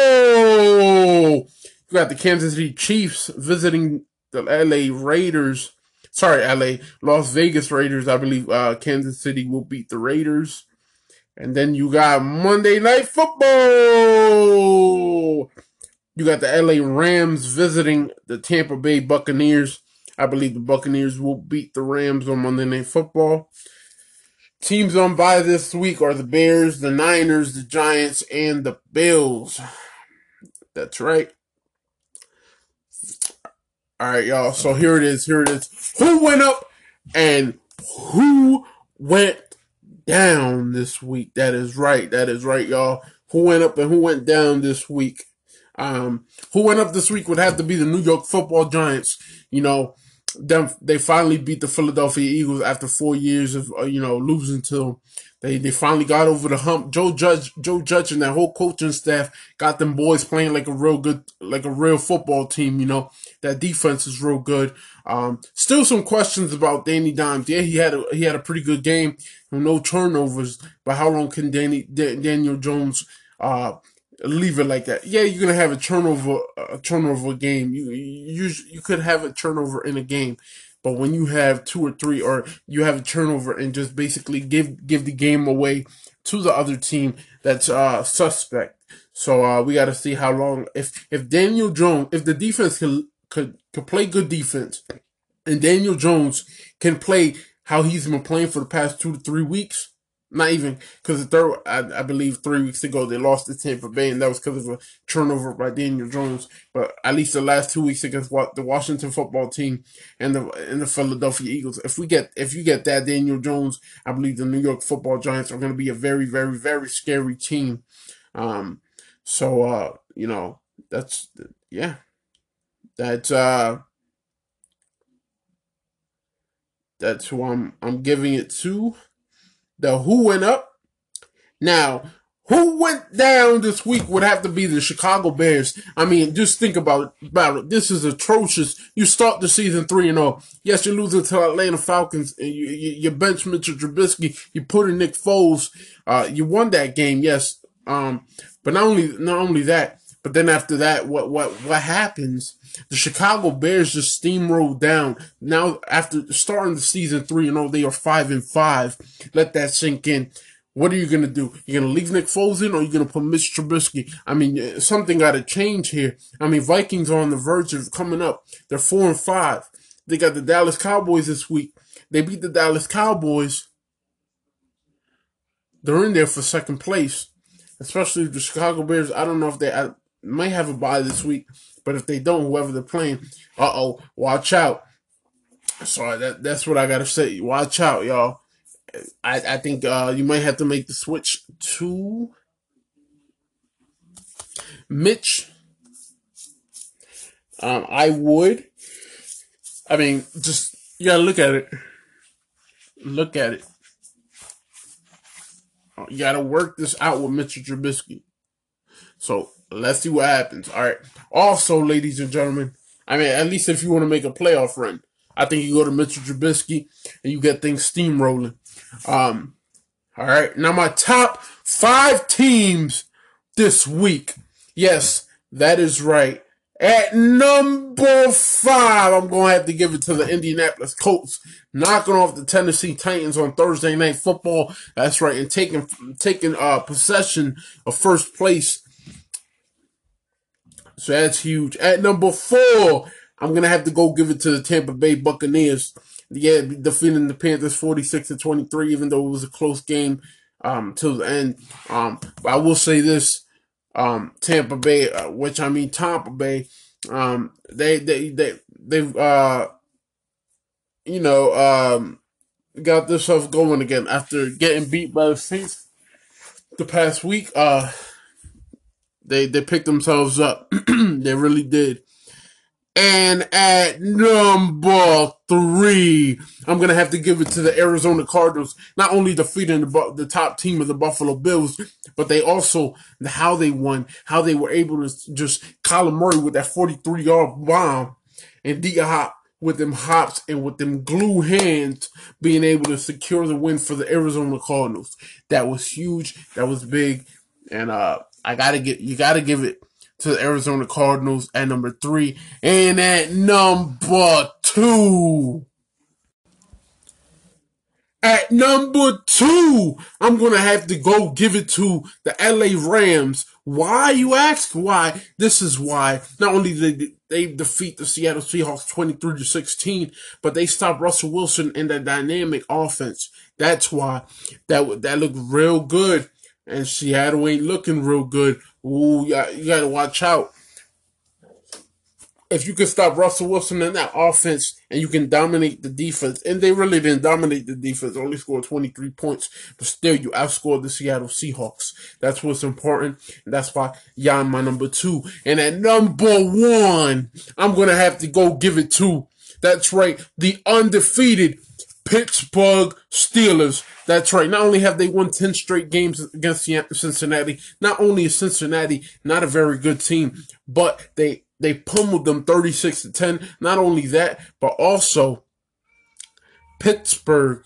You got the Kansas City Chiefs visiting the LA Raiders. Sorry, LA Las Vegas Raiders. I believe uh, Kansas City will beat the Raiders. And then you got Monday Night Football. You got the LA Rams visiting the Tampa Bay Buccaneers. I believe the Buccaneers will beat the Rams on Monday Night Football. Teams on by this week are the Bears, the Niners, the Giants, and the Bills. That's right. All right, y'all. So here it is. Here it is. Who went up and who went down this week? That is right. That is right, y'all. Who went up and who went down this week? Um, who went up this week would have to be the New York Football Giants. You know, them they finally beat the Philadelphia Eagles after four years of uh, you know losing to them. They they finally got over the hump. Joe Judge, Joe Judge, and that whole coaching staff got them boys playing like a real good, like a real football team. You know that defense is real good. Um, still some questions about Danny Dimes. Yeah, he had a he had a pretty good game, no turnovers. But how long can Danny Daniel Jones uh, leave it like that. Yeah, you're gonna have a turnover, a turnover game. You you you could have a turnover in a game, but when you have two or three, or you have a turnover and just basically give give the game away to the other team, that's uh suspect. So uh, we got to see how long if if Daniel Jones, if the defense could could could play good defense, and Daniel Jones can play how he's been playing for the past two to three weeks not even because the third, I, I, believe three weeks ago they lost to Tampa Bay, and that was because of a turnover by Daniel Jones. But at least the last two weeks against what the Washington football team and the and the Philadelphia Eagles. If we get if you get that Daniel Jones, I believe the New York Football Giants are going to be a very very very scary team. Um, so uh, you know that's yeah, that's uh. That's who I'm I'm giving it to the who went up. Now, who went down this week would have to be the Chicago Bears. I mean, just think about it. About it. This is atrocious. You start the season three and zero. Oh. Yes, you're losing to the Atlanta Falcons. And you, you, you bench Mitchell Trubisky. You put in Nick Foles. Uh, you won that game. Yes. Um, but not only not only that, but then after that, what what what happens? The Chicago Bears just steamrolled down. Now after starting the season three, you oh, know they are five and five. Let that sink in. What are you gonna do? You're gonna leave Nick Foles in, or you're gonna put Mitch Trubisky? I mean, uh, something got to change here. I mean, Vikings are on the verge of coming up. They're four and five. They got the Dallas Cowboys this week. They beat the Dallas Cowboys. They're in there for second place, especially the Chicago Bears. I don't know if they I might have a bye this week, but if they don't, whoever they're playing, uh oh, watch out. So that that's what I gotta say. Watch out, y'all. I I think uh, you might have to make the switch to Mitch. Um, I would. I mean, just you gotta look at it. Look at it. You gotta work this out with Mitchell Trubisky. So let's see what happens. All right. Also, ladies and gentlemen, I mean, at least if you want to make a playoff run, I think you go to Mitchell Trubisky and you get things steamrolling. Um, all right. Now, my top five teams this week. Yes, that is right. At number five, I'm going to have to give it to the Indianapolis Colts, knocking off the Tennessee Titans on Thursday Night Football. That's right, and taking taking uh, possession of first place so that's huge. At number four, I'm gonna have to go give it to the Tampa Bay Buccaneers. Yeah, defeating the Panthers 46 to 23, even though it was a close game um till the end. Um, but I will say this: um, Tampa Bay, uh, which I mean Tampa Bay, um, they they they they've uh, you know, um, got themselves going again after getting beat by the Saints the past week. Uh they they picked themselves up. they really did. And at number three, I'm gonna have to give it to the Arizona Cardinals. Not only defeating the the top team of the Buffalo Bills, but they also how they won, how they were able to just Kyler Murray with that 43 yard bomb, and D Hop with them hops and with them glue hands being able to secure the win for the Arizona Cardinals. That was huge. That was big. And uh I gotta get you gotta give it to the Arizona Cardinals at number three. And at number two, At number two, I'm to have to go give it to the LA Rams. Why, you ask? Why? This is why. Not only did they defeat the Seattle Seahawks 23 to 16, but they stopped Russell Wilson in the dynamic offense. That's why that, that looked real good. And Seattle ain't looking real good. Ooh, you, got, gotta watch out if you can stop Russell Wilson in that offense and you can dominate the defense, and they really didn't dominate the defense, only scored 23 points, but still you outscored the Seattle Seahawks. That's what's important. And that's why y'all my number two. And at number one, I'm going to have to go give it to, that's right, the undefeated Pittsburgh Steelers. That's right. Not only have they won 10 straight games against Cincinnati, not only is Cincinnati not a very good team, but they they pummeled them 36 to 10. Not only that, but also Pittsburgh.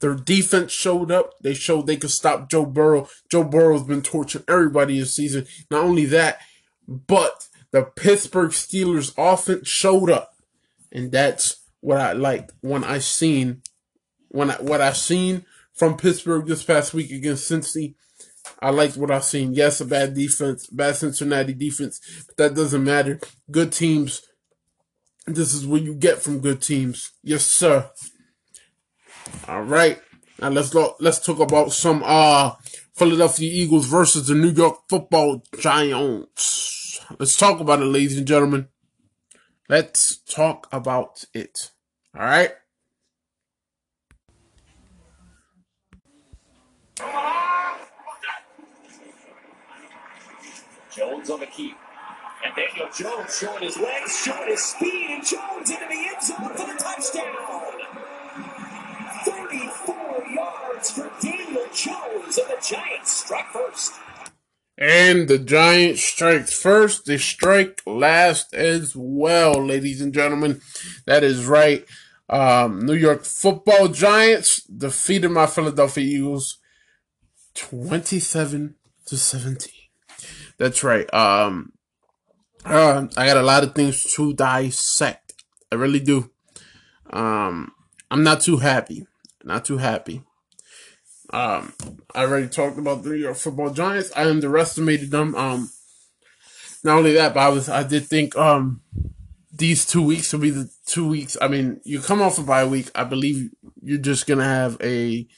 Their defense showed up. They showed they could stop Joe Burrow. Joe Burrow's been torturing everybody this season. Not only that, but the Pittsburgh Steelers offense showed up. And that's what I liked when I seen when I, what I seen from Pittsburgh this past week against Cincy. I liked what I've seen. Yes, a bad defense, bad Cincinnati defense, but that doesn't matter. Good teams. This is what you get from good teams. Yes, sir. All right. Now let's let's talk about some uh Philadelphia Eagles versus the New York Football Giants. Let's talk about it, ladies and gentlemen. Let's talk about it. All right. Jones on the keep. And Daniel Jones showing his legs, showing his speed, and Jones into the end zone for the touchdown. 34 yards for Daniel Jones, and the Giants strike first. And the Giants strike first. the strike last as well, ladies and gentlemen. That is right. Um, New York football Giants defeated my Philadelphia Eagles 27 to 17. That's right. Um, uh, I got a lot of things to dissect. I really do. Um, I'm not too happy. Not too happy. Um, I already talked about the New York Football Giants. I underestimated them. Um, not only that, but I was I did think um these two weeks will be the two weeks. I mean, you come off a bye week. I believe you're just gonna have a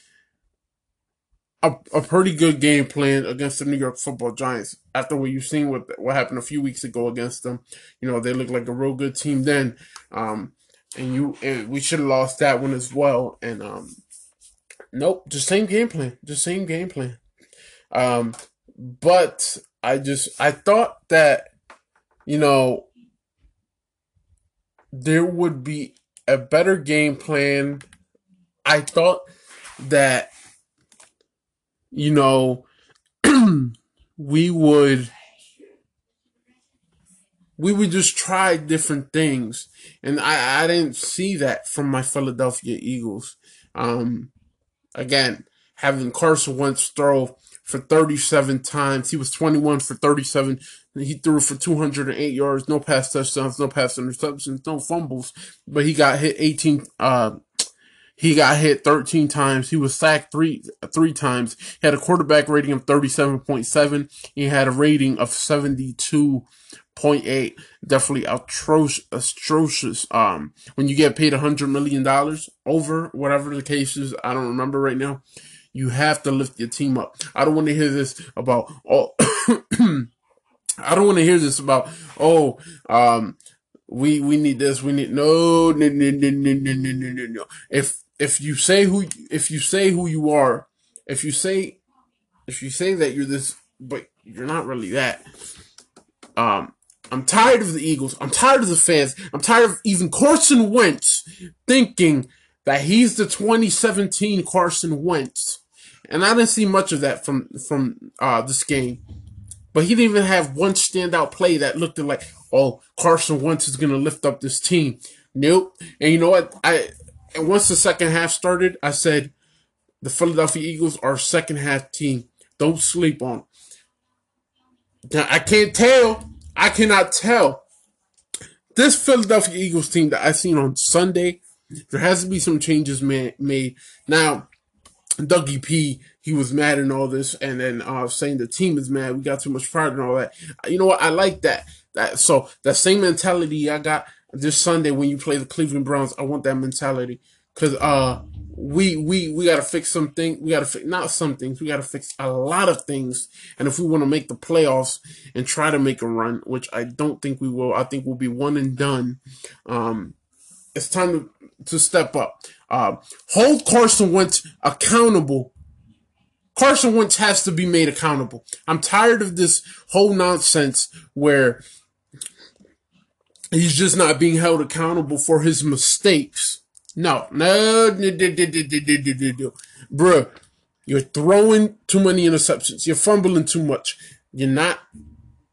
a, a pretty good game plan against the New York Football Giants. After what you've seen what what happened a few weeks ago against them, you know they look like a real good team then. Um, and you and we should have lost that one as well. And um, nope, just same game plan, just same game plan. Um, but I just I thought that you know there would be a better game plan. I thought that you know, we would we would just try different things. And I, I didn't see that from my Philadelphia Eagles. Um, again, having Carson Wentz throw for 37 times. He was 21 for 37. He threw for 208 yards, no pass touchdowns, no pass interceptions, no fumbles. But he got hit 18, uh, he got hit 13 times. He was sacked three three times. He had a quarterback rating of 37.7. He had a rating of 72.8. Definitely atrocious. atrocious. Um, when you get paid a hundred million dollars over whatever the case is, I don't remember right now. You have to lift your team up. I don't want to hear this about oh. I don't want to hear this about oh um we we need this we need no no no no no no no no no if if you say who if you say who you are, if you say if you say that you're this, but you're not really that. Um, I'm tired of the Eagles. I'm tired of the fans. I'm tired of even Carson Wentz thinking that he's the 2017 Carson Wentz. And I didn't see much of that from from uh, this game. But he didn't even have one standout play that looked like, oh, Carson Wentz is gonna lift up this team. Nope. And you know what? I and once the second half started, I said the Philadelphia Eagles are second half team. Don't sleep on. Now, I can't tell. I cannot tell. This Philadelphia Eagles team that I seen on Sunday There has to be some changes ma- made. Now, Dougie P, he was mad and all this, and then uh, saying the team is mad. We got too much pride and all that. You know what? I like that. That so that same mentality I got this Sunday when you play the Cleveland Browns. I want that mentality because uh we we we got to fix something. We got to fix not some things. We got to fix a lot of things. And if we want to make the playoffs and try to make a run, which I don't think we will, I think we'll be one and done. Um, it's time to to step up. Uh, hold Carson Wentz accountable. Carson Wentz has to be made accountable. I'm tired of this whole nonsense where he's just not being held accountable for his mistakes. No, no, no, no. You're throwing too many interceptions. You're fumbling too much. You're not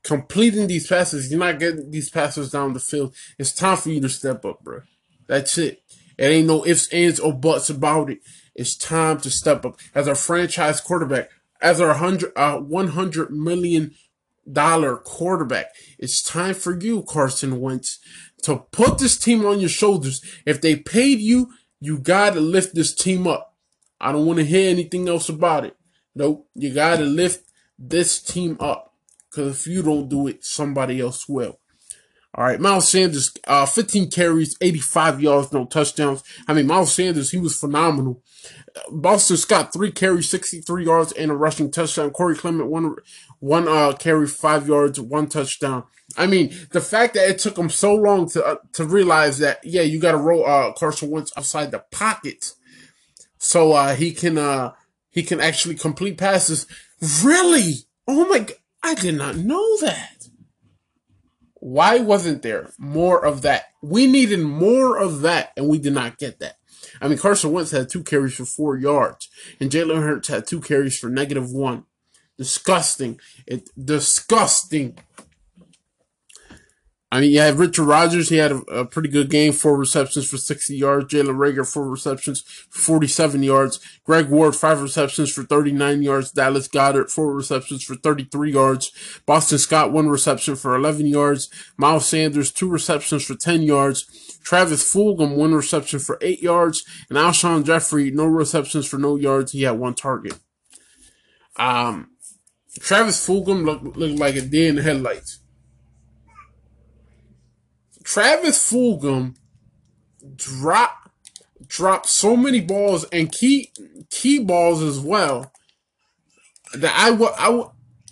completing these passes. You're not getting these passes down the field. It's time for you to step up, bro. That's it. It ain't no ifs, ands, or buts about it. It's time to step up as a franchise quarterback, as our hundred, uh, one hundred million dollar quarterback. It's time for you, Carson Wentz, to put this team on your shoulders. If they paid you, you gotta lift this team up. I don't want to hear anything else about it. Nope, you gotta lift this team up. Cause if you don't do it, somebody else will. All right, Miles Sanders, uh, 15 carries, 85 yards, no touchdowns. I mean, Miles Sanders, he was phenomenal. Boston Scott, three carries, 63 yards, and a rushing touchdown. Corey Clement, one, one, uh, carry, five yards, one touchdown. I mean, the fact that it took him so long to, uh, to realize that, yeah, you got to roll, uh, Carson Wentz outside the pocket. So, uh, he can, uh, he can actually complete passes. Really? Oh my God. I did not know that. Why wasn't there more of that? We needed more of that, and we did not get that. I mean, Carson Wentz had two carries for four yards, and Jalen Hurts had two carries for negative one. Disgusting. It disgusting. I mean, you have Richard Rodgers. He had a, a, pretty good game, four receptions for 60 yards. Jalen Reagor, four receptions for 47 yards. Greg Ward, five receptions for 39 yards. Dallas Goedert, four receptions for 33 yards. Boston Scott, one reception for 11 yards. Miles Sanders, two receptions for 10 yards. Travis Fulgham, one reception for eight yards. And Alshon Jeffery, no receptions for no yards. He had one target. Um, Travis Fulgham looked, looked like a deer in the headlights. Travis Fulgham drop dropped so many balls and key key balls as well that I, I,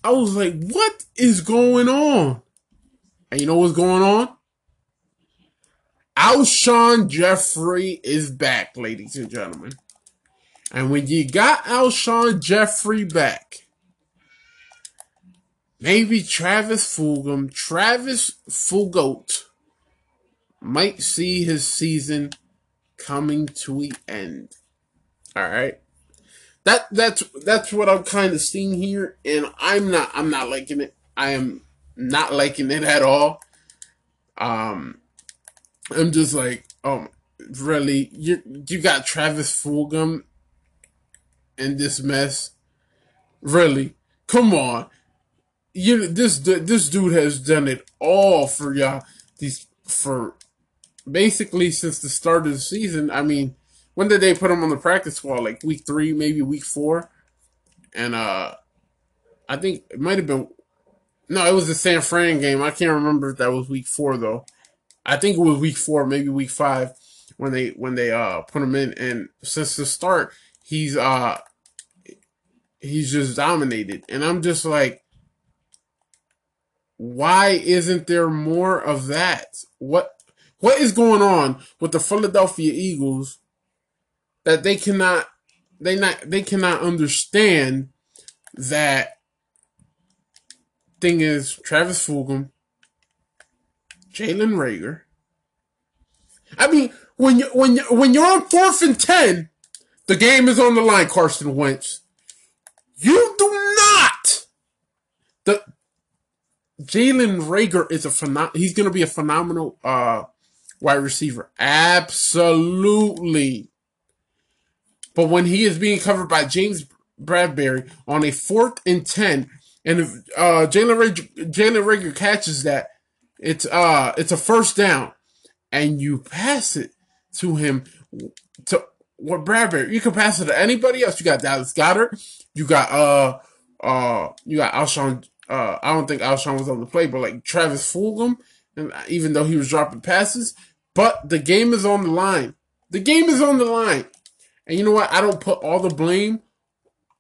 I was like, what is going on? And you know what's going on? Alshon Jeffery is back, ladies and gentlemen. And when you got Alshon Jeffery back, maybe Travis Fulgham, Travis Fulgoat, might see his season coming to an end. All right. That that's that's what I'm kind of seeing here and I'm not I'm not liking it. I am not liking it at all. Um I'm just like, oh really you you got Travis Fulgham in this mess? Really? Come on. You this this dude has done it all for y'all these for basically since the start of the season. I mean, when did they put him on the practice squad? Like week three, maybe week four, and uh, I think it might have been. No, it was the San Fran game. I can't remember if that was week four though. I think it was week four, maybe week five, when they when they uh put him in. And since the start, he's uh he's just dominated, and I'm just like, why isn't there more of that? What what is going on with the Philadelphia Eagles that they cannot they not they cannot understand that thing is Travis Fulgham, Jalen Reagor. I mean, when you when you when you're on fourth and ten, the game is on the line, Carson Wentz. You do not. The Jalen Reagor is a phenom- he's gonna be a phenomenal uh wide receiver. Absolutely. But when he is being covered by James Bradberry on a fourth and ten, and if uh, Jalen Jalen Reagor catches that, it's uh it's a first down, and you pass it to him to what Bradberry. You can pass it to anybody else. You got Dallas Goedert. You got uh uh you got Alshon. Uh, I don't think Alshon was on the play, but like Travis Fulgham, and even though he was dropping passes, but the game is on the line. The game is on the line, and you know what? I don't put all the blame.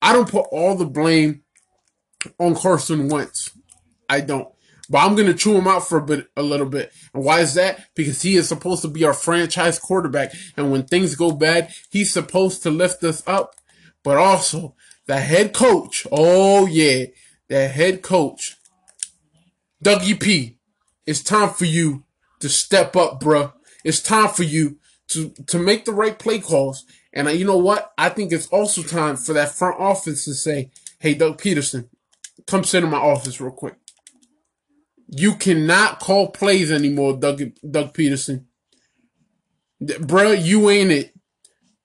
I don't put all the blame on Carson Wentz. I don't. But I'm gonna chew him out for a bit, a little bit. And why is that? Because he is supposed to be our franchise quarterback, and when things go bad, he's supposed to lift us up. But also, the head coach, oh yeah, the head coach, Dougie P. It's time for you to step up, bruh. It's time for you to to make the right play calls. And you know what? I think it's also time for that front office to say, "Hey, Doug Pederson, come sit in my office real quick." You cannot call plays anymore, Doug Doug Pederson. Bro, you ain't it.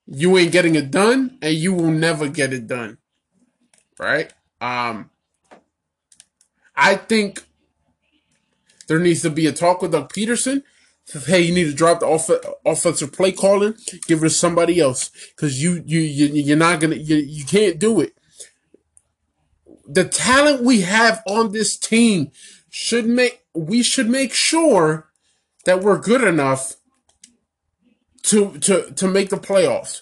You ain't getting it done, and you will never get it done. Right? Um I think there needs to be a talk with Doug Pederson. Hey, you need to drop the off- offensive play calling, give it to somebody else because you you you you're not gonna you, you can't do it. The talent we have on this team should make we should make sure that we're good enough to to to make the playoffs.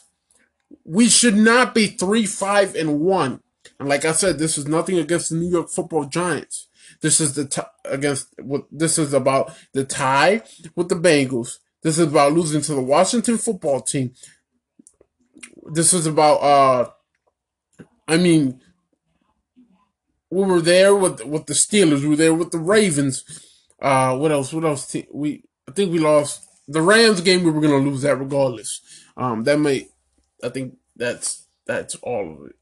We should not be three, five, and one. Like I said, this is nothing against the New York Football Giants. This is the t- against what this is about the tie with the Bengals. This is about losing to the Washington Football Team. This is about uh, I mean, we were there with with the Steelers. We were there with the Ravens. Uh, what else? What else? We I think we lost the Rams game. We were gonna lose that regardless. Um, that may I think that's that's all of it.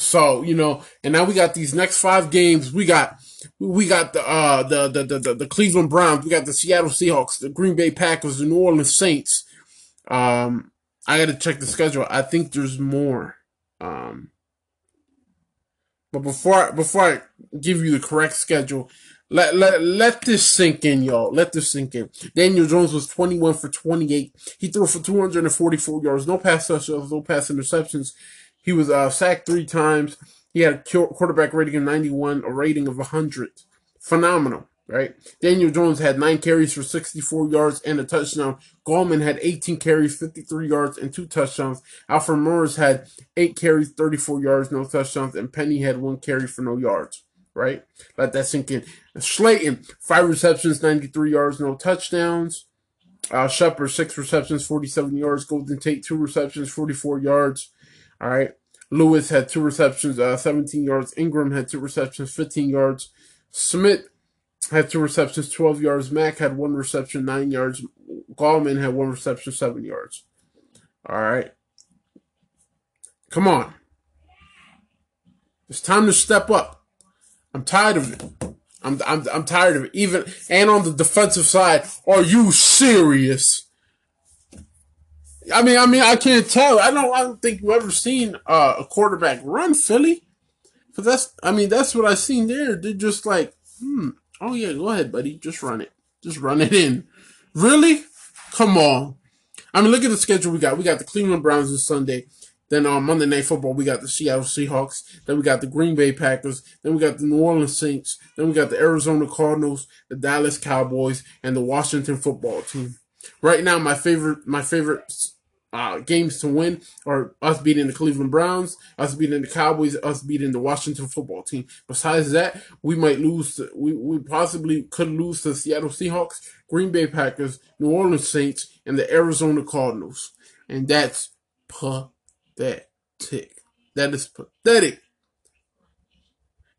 So you know, and now we got these next five games. We got we got the uh the the the, the, the Cleveland Browns. We got the Seattle Seahawks, the Green Bay Packers, the New Orleans Saints. Um, I got to check the schedule. I think there's more. Um, but before I, before I give you the correct schedule, let, let let this sink in, y'all. Let this sink in. Daniel Jones was 21 for 28. He threw for 244 yards, no pass touchdowns, no pass interceptions. He was uh, sacked three times. He had a quarterback rating of 91, a rating of 100. Phenomenal, right? Daniel Jones had nine carries for 64 yards and a touchdown. Gallman had 18 carries, 53 yards, and two touchdowns. Alfred Morris had eight carries, 34 yards, no touchdowns, and Penny had one carry for no yards, right? Let that sink in. Slayton, five receptions, 93 yards, no touchdowns. Uh, Shepard, six receptions, 47 yards. Golden Tate, two receptions, 44 yards. All right. Lewis had two receptions, uh, 17 yards. Ingram had two receptions, 15 yards. Smith had two receptions, 12 yards. Mack had one reception, 9 yards. Gallman had one reception, 7 yards. All right. Come on. It's time to step up. I'm tired of it. I'm, I'm, I'm tired of it. Even, and on the defensive side, are you serious? I mean, I mean, I can't tell. I don't. I don't think you've ever seen uh, a quarterback run Philly. Cause that's. I mean, that's what I seen there. They're just like, hmm. Oh yeah, go ahead, buddy. Just run it. Just run it in. Really? Come on. I mean, look at the schedule we got. We got the Cleveland Browns this Sunday. Then on Monday Night Football, we got the Seattle Seahawks. Then we got the Green Bay Packers. Then we got the New Orleans Saints. Then we got the Arizona Cardinals, the Dallas Cowboys, and the Washington Football Team. Right now, my favorite, my favorite uh, games to win are us beating the Cleveland Browns, us beating the Cowboys, us beating the Washington football team. Besides that, we might lose. To, we we possibly could lose to Seattle Seahawks, Green Bay Packers, New Orleans Saints, and the Arizona Cardinals, and that's pathetic. That is pathetic.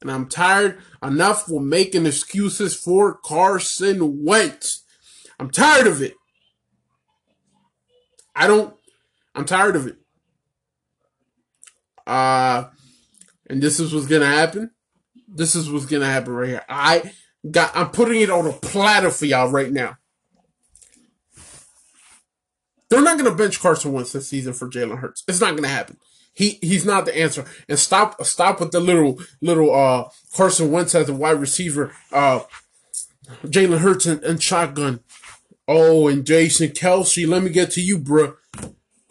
And I'm tired enough for making excuses for Carson Wentz. I'm tired of it. I don't I'm tired of it. Uh, and this is what's gonna happen. This is what's gonna happen right here. I got. I'm putting it on a platter for y'all right now. They're not gonna bench Carson Wentz this season for Jalen Hurts. It's not gonna happen. He he's not the answer. And stop stop with the little little uh Carson Wentz as a wide receiver. Uh, Jalen Hurts and, and shotgun. Oh, and Jason Kelce. let me get to you, bruh.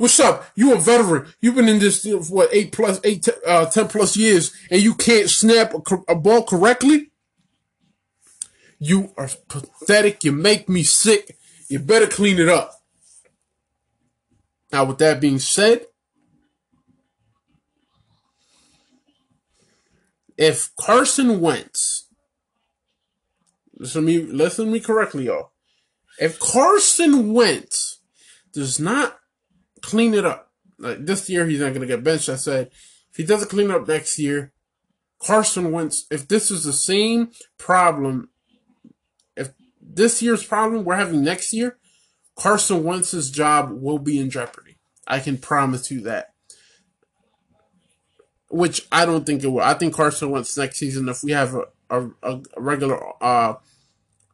What's up? You a veteran. You've been in this what eight plus eight uh, ten plus years, and you can't snap a, a ball correctly. You are pathetic. You make me sick. You better clean it up. Now, with that being said, if Carson Wentz, listen to me, listen me correctly, y'all. If Carson Wentz does not clean it up. Like this year, he's not going to get benched. I said, if he doesn't clean it up next year, Carson Wentz, if this is the same problem, if this year's problem we're having next year, Carson Wentz's job will be in jeopardy. I can promise you that. Which I don't think it will. I think Carson Wentz next season, if we have a, a, a regular uh,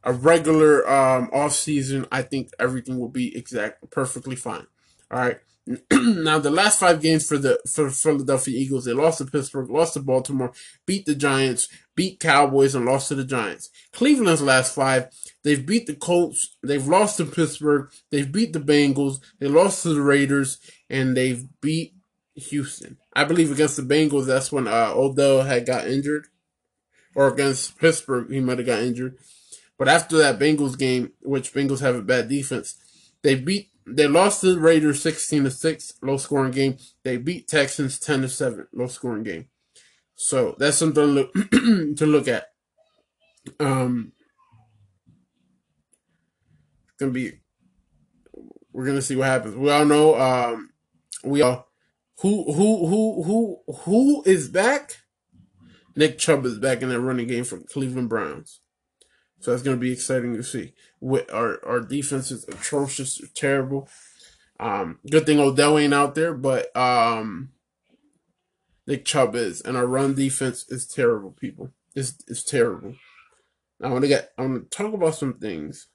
a regular um, off season, I think everything will be exact perfectly fine. All right. now the last five games for the for Philadelphia Eagles, they lost to Pittsburgh, lost to Baltimore, beat the Giants, beat Cowboys, and lost to the Giants. Cleveland's last five, they've beat the Colts, they've lost to Pittsburgh, they've beat the Bengals, they lost to the Raiders, and they've beat Houston. I believe against the Bengals, that's when uh, Odell had got injured, or against Pittsburgh, he might have got injured. But after that Bengals game, which Bengals have a bad defense, they beat they lost to the Raiders 16 to 6, low scoring game. They beat Texans 10 to 7, low scoring game. So that's something to look, to look at. Um, gonna be we're gonna see what happens. We all know um we all who who who who who is back? Nick Chubb is back in that running game for Cleveland Browns. So that's to be exciting to see. With our our defense is atrocious, terrible. Um, good thing Odell ain't out there, but um, Nick Chubb is, and our run defense is terrible. People, it's it's terrible. I want to get I want to talk about some things.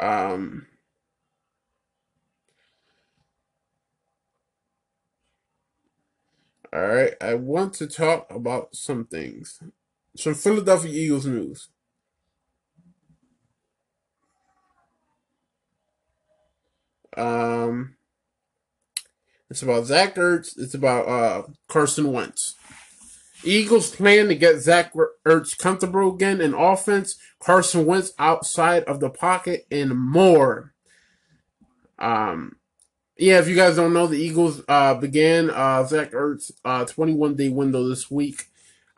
Um, All right, I want to talk about some things. Some Philadelphia Eagles news. Um, it's about Zach Ertz. It's about uh, Carson Wentz. Eagles plan to get Zach Ertz comfortable again in offense. Carson Wentz outside of the pocket and more. Um, yeah, if you guys don't know, the Eagles uh, began uh, Zach Ertz uh, 21 day window this week.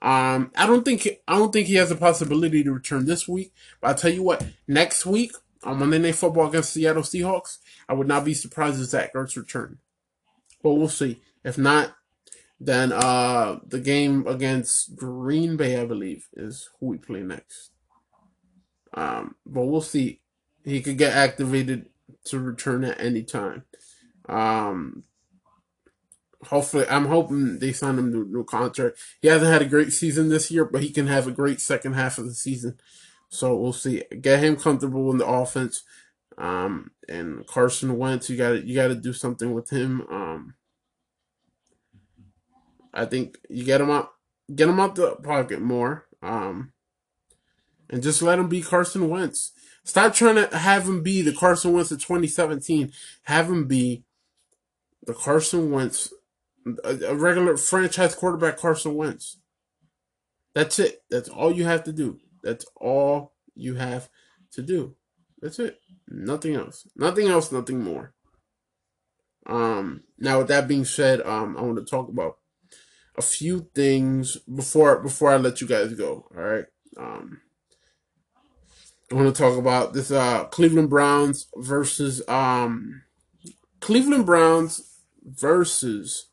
Um, I don't think I don't think he has a possibility to return this week. But I'll tell you what, next week on Monday Night Football against Seattle Seahawks, I would not be surprised if Zach Ertz returned. But we'll see. If not, then uh, the game against Green Bay, I believe, is who we play next. Um, but we'll see. He could get activated to return at any time. Um, hopefully, I'm hoping they sign him to a new contract. He hasn't had a great season this year, but he can have a great second half of the season. So we'll see. Get him comfortable in the offense. Um, and Carson Wentz, you got you got to do something with him. Um, I think you get him out, get him out the pocket more. Um, and just let him be Carson Wentz. Stop trying to have him be the Carson Wentz of 2017. Have him be the Carson Wentz, a, regular franchise quarterback, Carson Wentz. That's it. That's all you have to do. That's all you have to do. That's it. Nothing else. Nothing else. Nothing more. Um. Now, with that being said, um, I want to talk about a few things before before I let you guys go. All right. Um. I want to talk about this uh Cleveland Browns versus um Cleveland Browns versus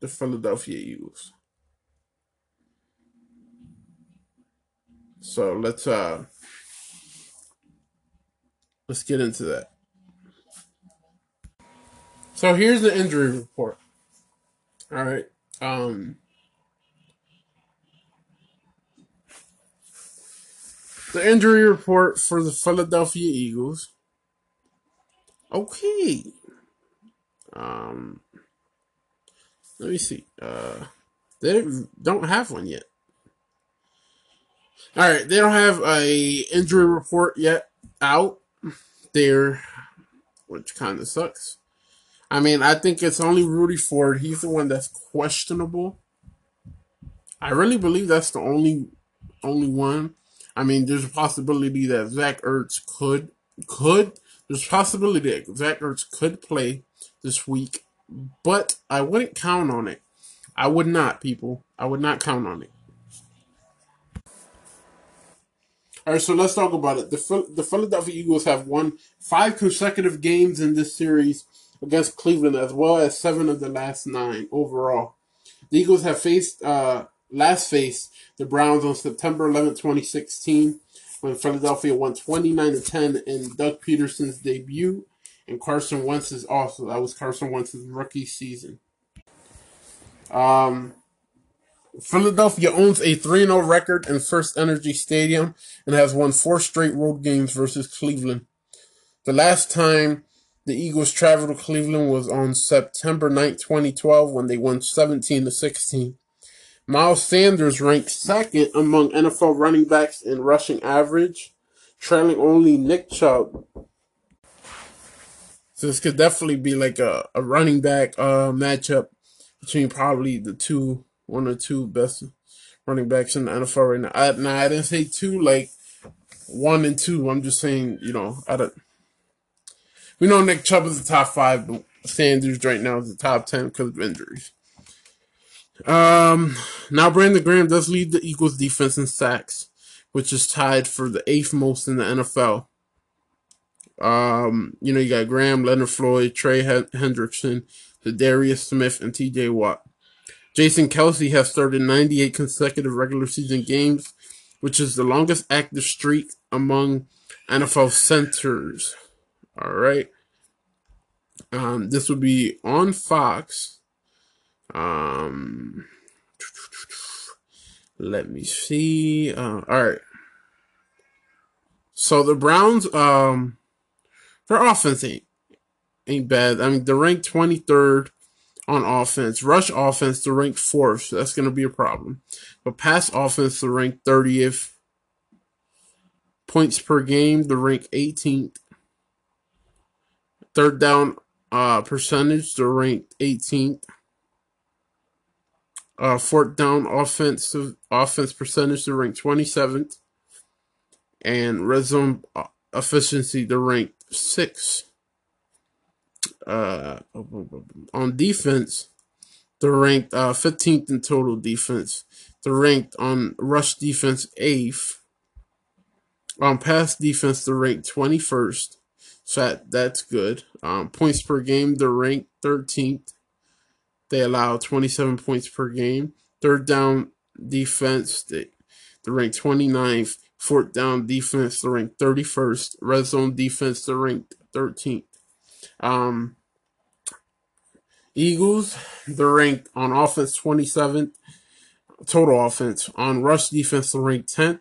the Philadelphia Eagles. So let's uh let's get into that. So here's the injury report. All right. Um the injury report for the Philadelphia Eagles Okay. Um, let me see. Uh, they don't have one yet. All right, they don't have a injury report yet out there, which kind of sucks. I mean, I think it's only Rudy Ford. He's the one that's questionable. I really believe that's the only only one. I mean, there's a possibility that Zach Ertz could could. There's a possibility that Zach Ertz could play this week, but I wouldn't count on it. I would not, people. I would not count on it. All right, so let's talk about it. The the Philadelphia Eagles have won five consecutive games in this series against Cleveland, as well as seven of the last nine overall. The Eagles have faced uh, last faced the Browns on September 11, 2016, when Philadelphia won 29 to 10 in Doug Pederson's debut, and Carson Wentz is also that was Carson Wentz's rookie season. Um, Philadelphia owns a 3 0 record in First Energy Stadium and has won four straight road games versus Cleveland. The last time the Eagles traveled to Cleveland was on September 9, 2012, when they won 17 to 16. Miles Sanders ranked second among NFL running backs in rushing average, trailing only Nick Chubb. So this could definitely be like a, a running back uh, matchup between probably the two one or two best running backs in the NFL right now. I, now I didn't say two like one and two. I'm just saying you know I don't. We know Nick Chubb is the top five, but Sanders right now is the top ten because of injuries. Um, now Brandon Graham does lead the Eagles defense in sacks, which is tied for the eighth most in the NFL. Um, you know, you got Graham, Leonard Floyd, Trey Hendrickson, Darius Smith, and TJ Watt. Jason Kelce has started 98 consecutive regular season games, which is the longest active streak among NFL centers. All right. Um, this would be on Fox. Um, let me see. Uh, all right. So the Browns, um, their offense ain't ain't bad. I mean, they're ranked 23rd on offense. Rush offense, they're ranked fourth. So that's going to be a problem. But pass offense, they're ranked 30th. Points per game, they're ranked 18th. Third down uh, percentage, they're ranked 18th. Uh, fourth down offensive offense percentage, they're ranked 27th. And red zone uh, efficiency, they're ranked 6th. Uh, on defense, they're ranked uh, 15th in total defense. They're ranked on rush defense 8th. On pass defense, they're ranked 21st. So that, that's good. Um, points per game, they're ranked 13th. They allow 27 points per game. Third down defense, they, they're ranked 29th. Fourth down defense, they're ranked 31st. Red zone defense, they're ranked 13th. Um, Eagles, they're ranked on offense 27th, total offense. On rush defense, they're ranked 10th.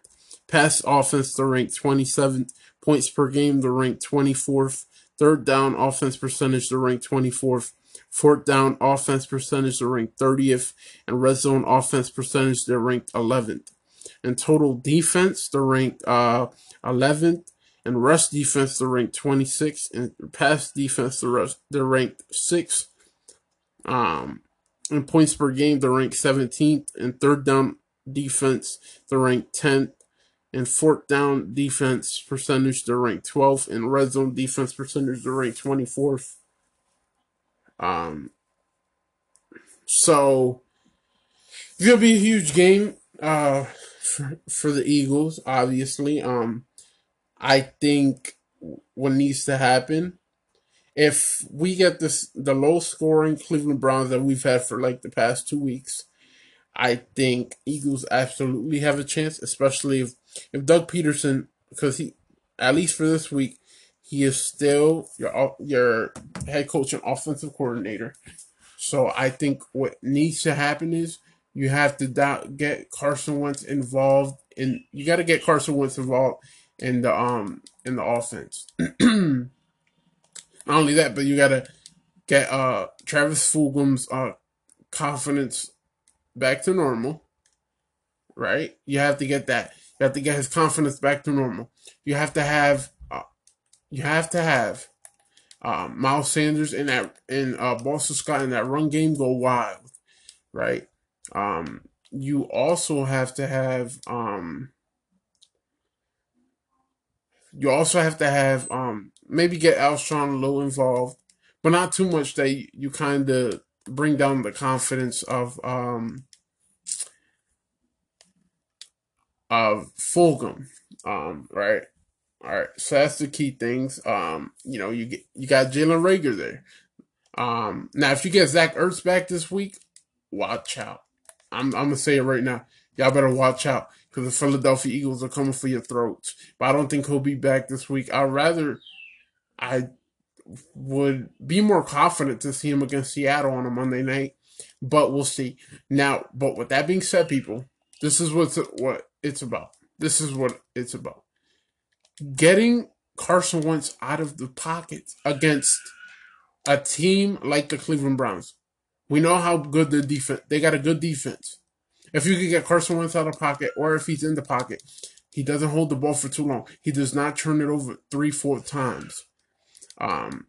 Pass offense, they're ranked 27th. Points per game, they're ranked 24th. Third down offense percentage, they're ranked 24th. Fourth down offense percentage, they're ranked 30th. And red zone offense percentage, they're ranked 11th. And total defense, they're ranked uh, 11th. And rush defense, they're ranked 26th. And pass defense, they're, they're ranked 6th. Um, in points per game, they're ranked 17th. And third down defense, they're ranked 10th. And fourth down defense percentage, they're ranked 12th. And red zone defense percentage, they're ranked 24th. Um, so it's gonna be a huge game uh, for for the Eagles. Obviously, um, I think what needs to happen if we get this the low scoring Cleveland Browns that we've had for like the past two weeks. I think Eagles absolutely have a chance, especially if if Doug Pederson because he at least for this week, he is still your your head coach and offensive coordinator. So I think what needs to happen is you have to get Carson Wentz involved in. You got to get Carson Wentz involved in the um in the offense. Not only that, but you got to get uh Travis Fulgham's uh confidence back to normal. Right? You have to get that. You have to get his confidence back to normal. You have to have, uh, you have to have um, Miles Sanders in that in uh, Boston Scott in that run game go wild, right? Um, you also have to have um, you also have to have um, maybe get Alshon little involved, but not too much that you, you kind of bring down the confidence of um, of Fulgham, um, right? All right, so that's the key things. Um, you know, you get you got Jalen Reagor there. Um, now if you get Zach Ertz back this week, watch out. I'm I'm gonna say it right now. Y'all better watch out because the Philadelphia Eagles are coming for your throats. But I don't think he'll be back this week. I'd rather I would be more confident to see him against Seattle on a Monday night, but we'll see. Now, but with that being said, people, this is what's what it's about. This is what it's about. Getting Carson Wentz out of the pocket against a team like the Cleveland Browns. We know how good the defense. They got a good defense. If you can get Carson Wentz out of pocket, or if he's in the pocket, he doesn't hold the ball for too long. He does not turn it over three, four times. Um,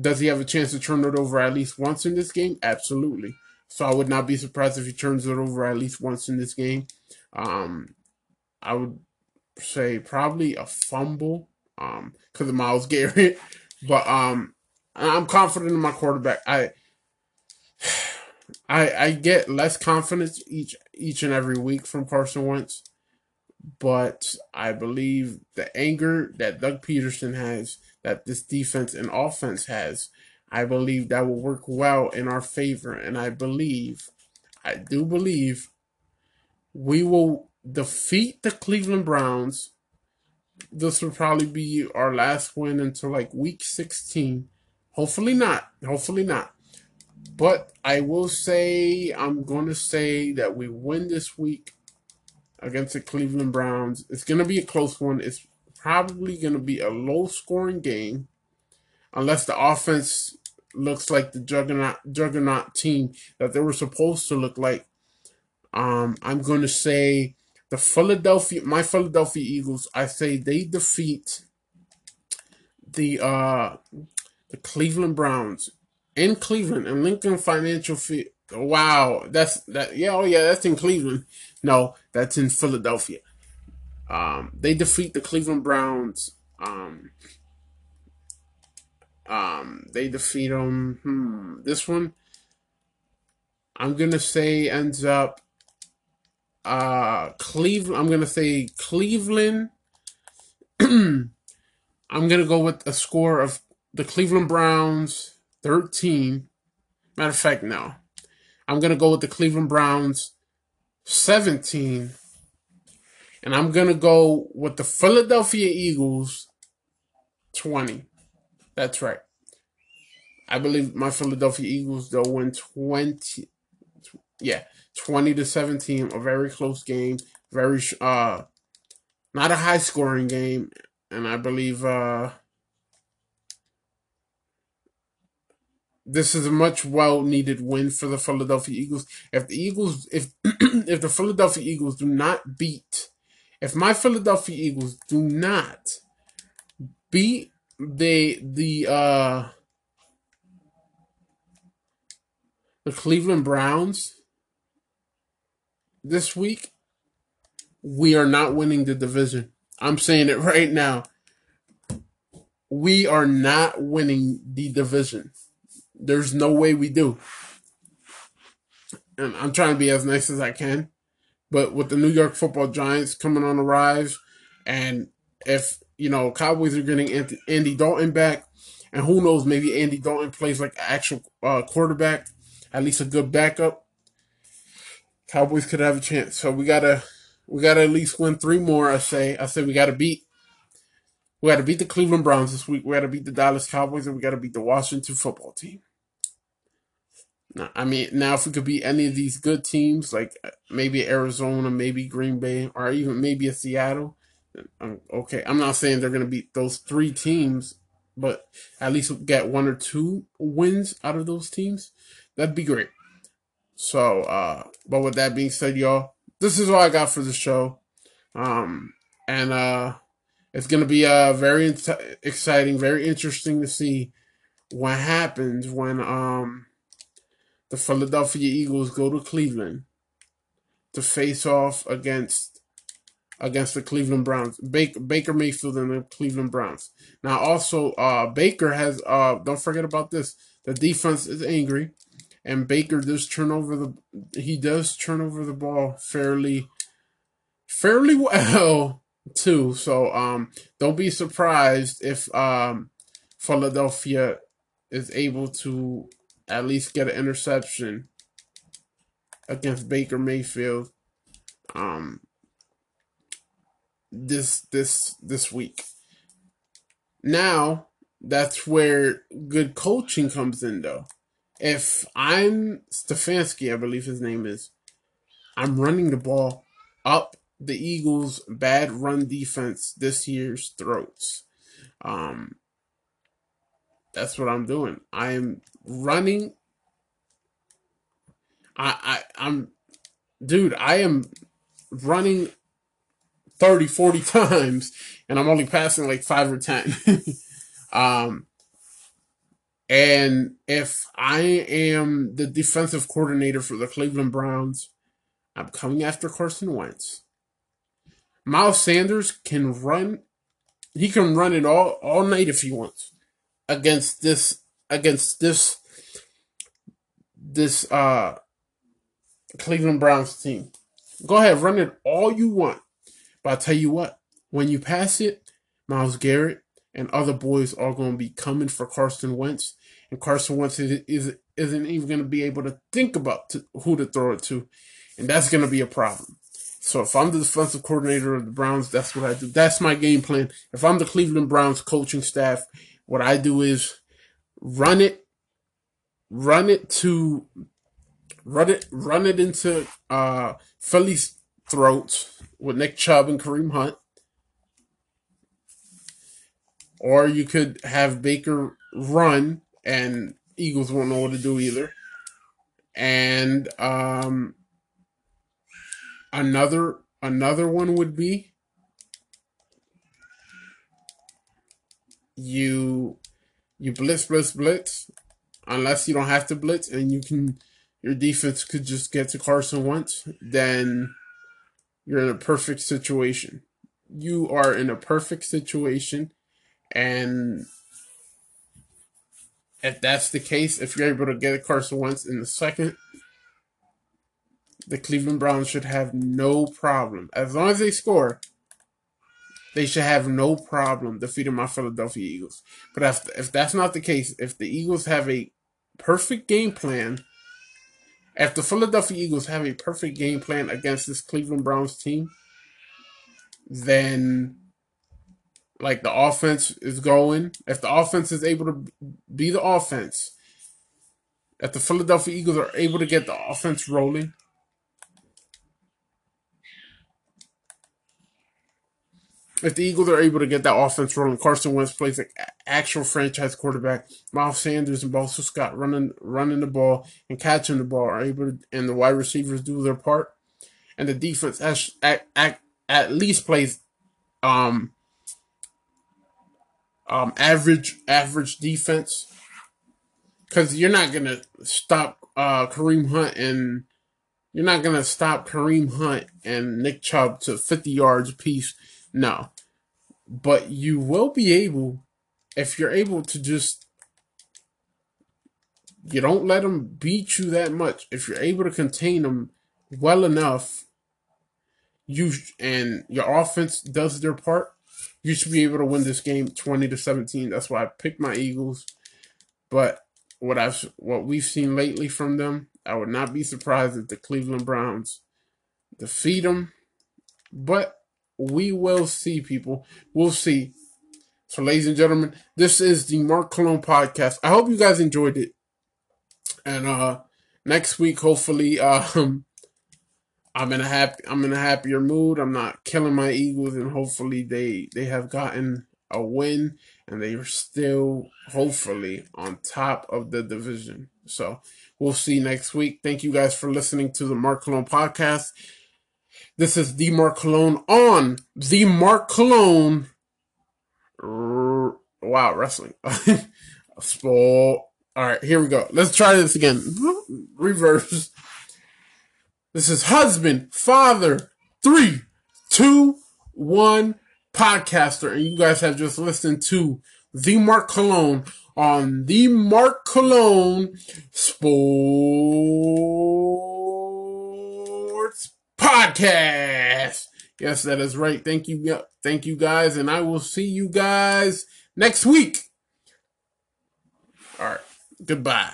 does he have a chance to turn it over at least once in this game? Absolutely. So I would not be surprised if he turns it over at least once in this game. Um, I would say probably a fumble um because of Myles Garrett, but um I'm confident in my quarterback. I I I get less confidence each each and every week from Carson Wentz, but I believe the anger that Doug Pederson has, that this defense and offense has, I believe that will work well in our favor, and I believe, I do believe, we will defeat the Cleveland Browns. This will probably be our last win until like week 16. Hopefully not. Hopefully not. But I will say, I'm going to say that we win this week against the Cleveland Browns. It's going to be a close one. It's probably going to be a low scoring game unless the offense looks like the juggernaut, juggernaut team that they were supposed to look like. Um, I'm going to say the Philadelphia, my Philadelphia Eagles, I say they defeat the uh the Cleveland Browns in Cleveland and Lincoln Financial Field. Wow, that's that. Yeah, oh yeah, that's in Cleveland. No, that's in Philadelphia. Um, they defeat the Cleveland Browns. Um, um, they defeat them. Hmm, this one, I'm gonna say ends up uh Cleveland. I'm gonna say Cleveland. I'm gonna go with a score of the Cleveland Browns 13. Matter of fact, no. I'm gonna go with the Cleveland Browns 17. And I'm gonna go with the Philadelphia Eagles 20. That's right. I believe my Philadelphia Eagles they'll win 20 yeah, 20 to 17, a very close game, very uh not a high scoring game, and I believe uh this is a much well needed win for the Philadelphia Eagles. If the Eagles if if the Philadelphia Eagles do not beat if my Philadelphia Eagles do not beat the the uh the Cleveland Browns this week, we are not winning the division. I'm saying it right now. We are not winning the division. There's no way we do. And I'm trying to be as nice as I can. But with the New York football giants coming on the rise, and if, you know, Cowboys are getting Andy Dalton back, and who knows, maybe Andy Dalton plays like actual uh, quarterback, at least a good backup. Cowboys could have a chance. So we gotta we gotta at least win three more. I say I say we gotta beat we gotta beat the Cleveland Browns this week. We gotta beat the Dallas Cowboys and we gotta beat the Washington football team. I mean, now if we could beat any of these good teams, like uh, maybe Arizona, maybe Green Bay, or even maybe a Seattle, um, okay. I'm not saying they're gonna beat those three teams, but at least get one or two wins out of those teams. That'd be great. So, uh, but with that being said, y'all, this is all I got for the show. Um, and uh, it's going to be uh, very exciting, very interesting to see what happens when um, the Philadelphia Eagles go to Cleveland to face off against against the Cleveland Browns. Baker, Baker Mayfield and the Cleveland Browns. Now, also, uh, Baker has. Uh, don't forget about this. The defense is angry, and Baker does turn over the. He does turn over the ball fairly, fairly well too. So, um, don't be surprised if um, Philadelphia is able to at least get an interception against Baker Mayfield. Um, this this this week. Now that's where good coaching comes in though. If I'm Stefanski, I believe his name is, I'm running the ball up the Eagles' bad run defense this year's throats. Um, that's what I'm doing. I am running. I, I I'm, dude. I am running 30, 40 times, and I'm only passing like five or 10. um, and if I am the defensive coordinator for the Cleveland Browns, I'm coming after Carson Wentz. Miles Sanders can run. He can run it all all night if he wants against this against this this uh Cleveland Browns team. Go ahead, run it all you want. But I tell you what, when you pass it, Myles Garrett and other boys are going to be coming for Carson Wentz, and Carson Wentz is, is isn't even going to be able to think about to, who to throw it to, and that's going to be a problem. So if I'm the defensive coordinator of the Browns, that's what I do. That's my game plan. If I'm the Cleveland Browns coaching staff, what I do is run it, run it to, run it, run it into uh, Philly's throats with Nick Chubb and Kareem Hunt. Or you could have Baker run and Eagles won't know what to do either. And um, another another one would be you you blitz blitz blitz unless you don't have to blitz and you can your defense could just get to Carson Wentz, then you're in a perfect situation. You are in a perfect situation. And if that's the case, if you're able to get a Carson Wentz in the second, the Cleveland Browns should have no problem. As long as they score, they should have no problem defeating my Philadelphia Eagles. But if, if that's not the case, if the Eagles have a perfect game plan if the Philadelphia Eagles have a perfect game plan against this Cleveland Browns team, then like the offense is going, if the offense is able to be the offense, if the Philadelphia Eagles are able to get the offense rolling, if the Eagles are able to get that offense rolling, Carson Wentz plays like actual franchise quarterback. Miles Sanders and Boston Scott running running the ball and catching the ball are able to, and the wide receivers do their part, and the defense at, at, at, at least plays um um average average defense because you're not gonna stop uh Kareem Hunt and you're not gonna stop Kareem Hunt and Nick Chubb to 50 yards apiece no. But you will be able, if you're able to just, you don't let them beat you that much. If you're able to contain them well enough, you and your offense does their part, you should be able to win this game 20 to 17. That's why I picked my Eagles. But what I've what we've seen lately from them, I would not be surprised if the Cleveland Browns defeat them. But we will see, people. We'll see. So, ladies and gentlemen, this is the Mark Cologne podcast. I hope you guys enjoyed it. And uh next week, hopefully, um I'm in a happy I'm in a happier mood. I'm not killing my Eagles, and hopefully they they have gotten a win and they are still hopefully on top of the division. So we'll see next week. Thank you guys for listening to the Mark Cologne podcast. This is the Mark Cologne on the Mark Cologne. R- wow, wrestling. Spoil. All right, here we go. Let's try this again. Reverse. This is husband, father, three, two, one, podcaster. And you guys have just listened to the Mark Cologne on the Mark Cologne Sports Podcast. Yes, that is right. Thank you. Thank you guys. And I will see you guys next week. All right. Goodbye.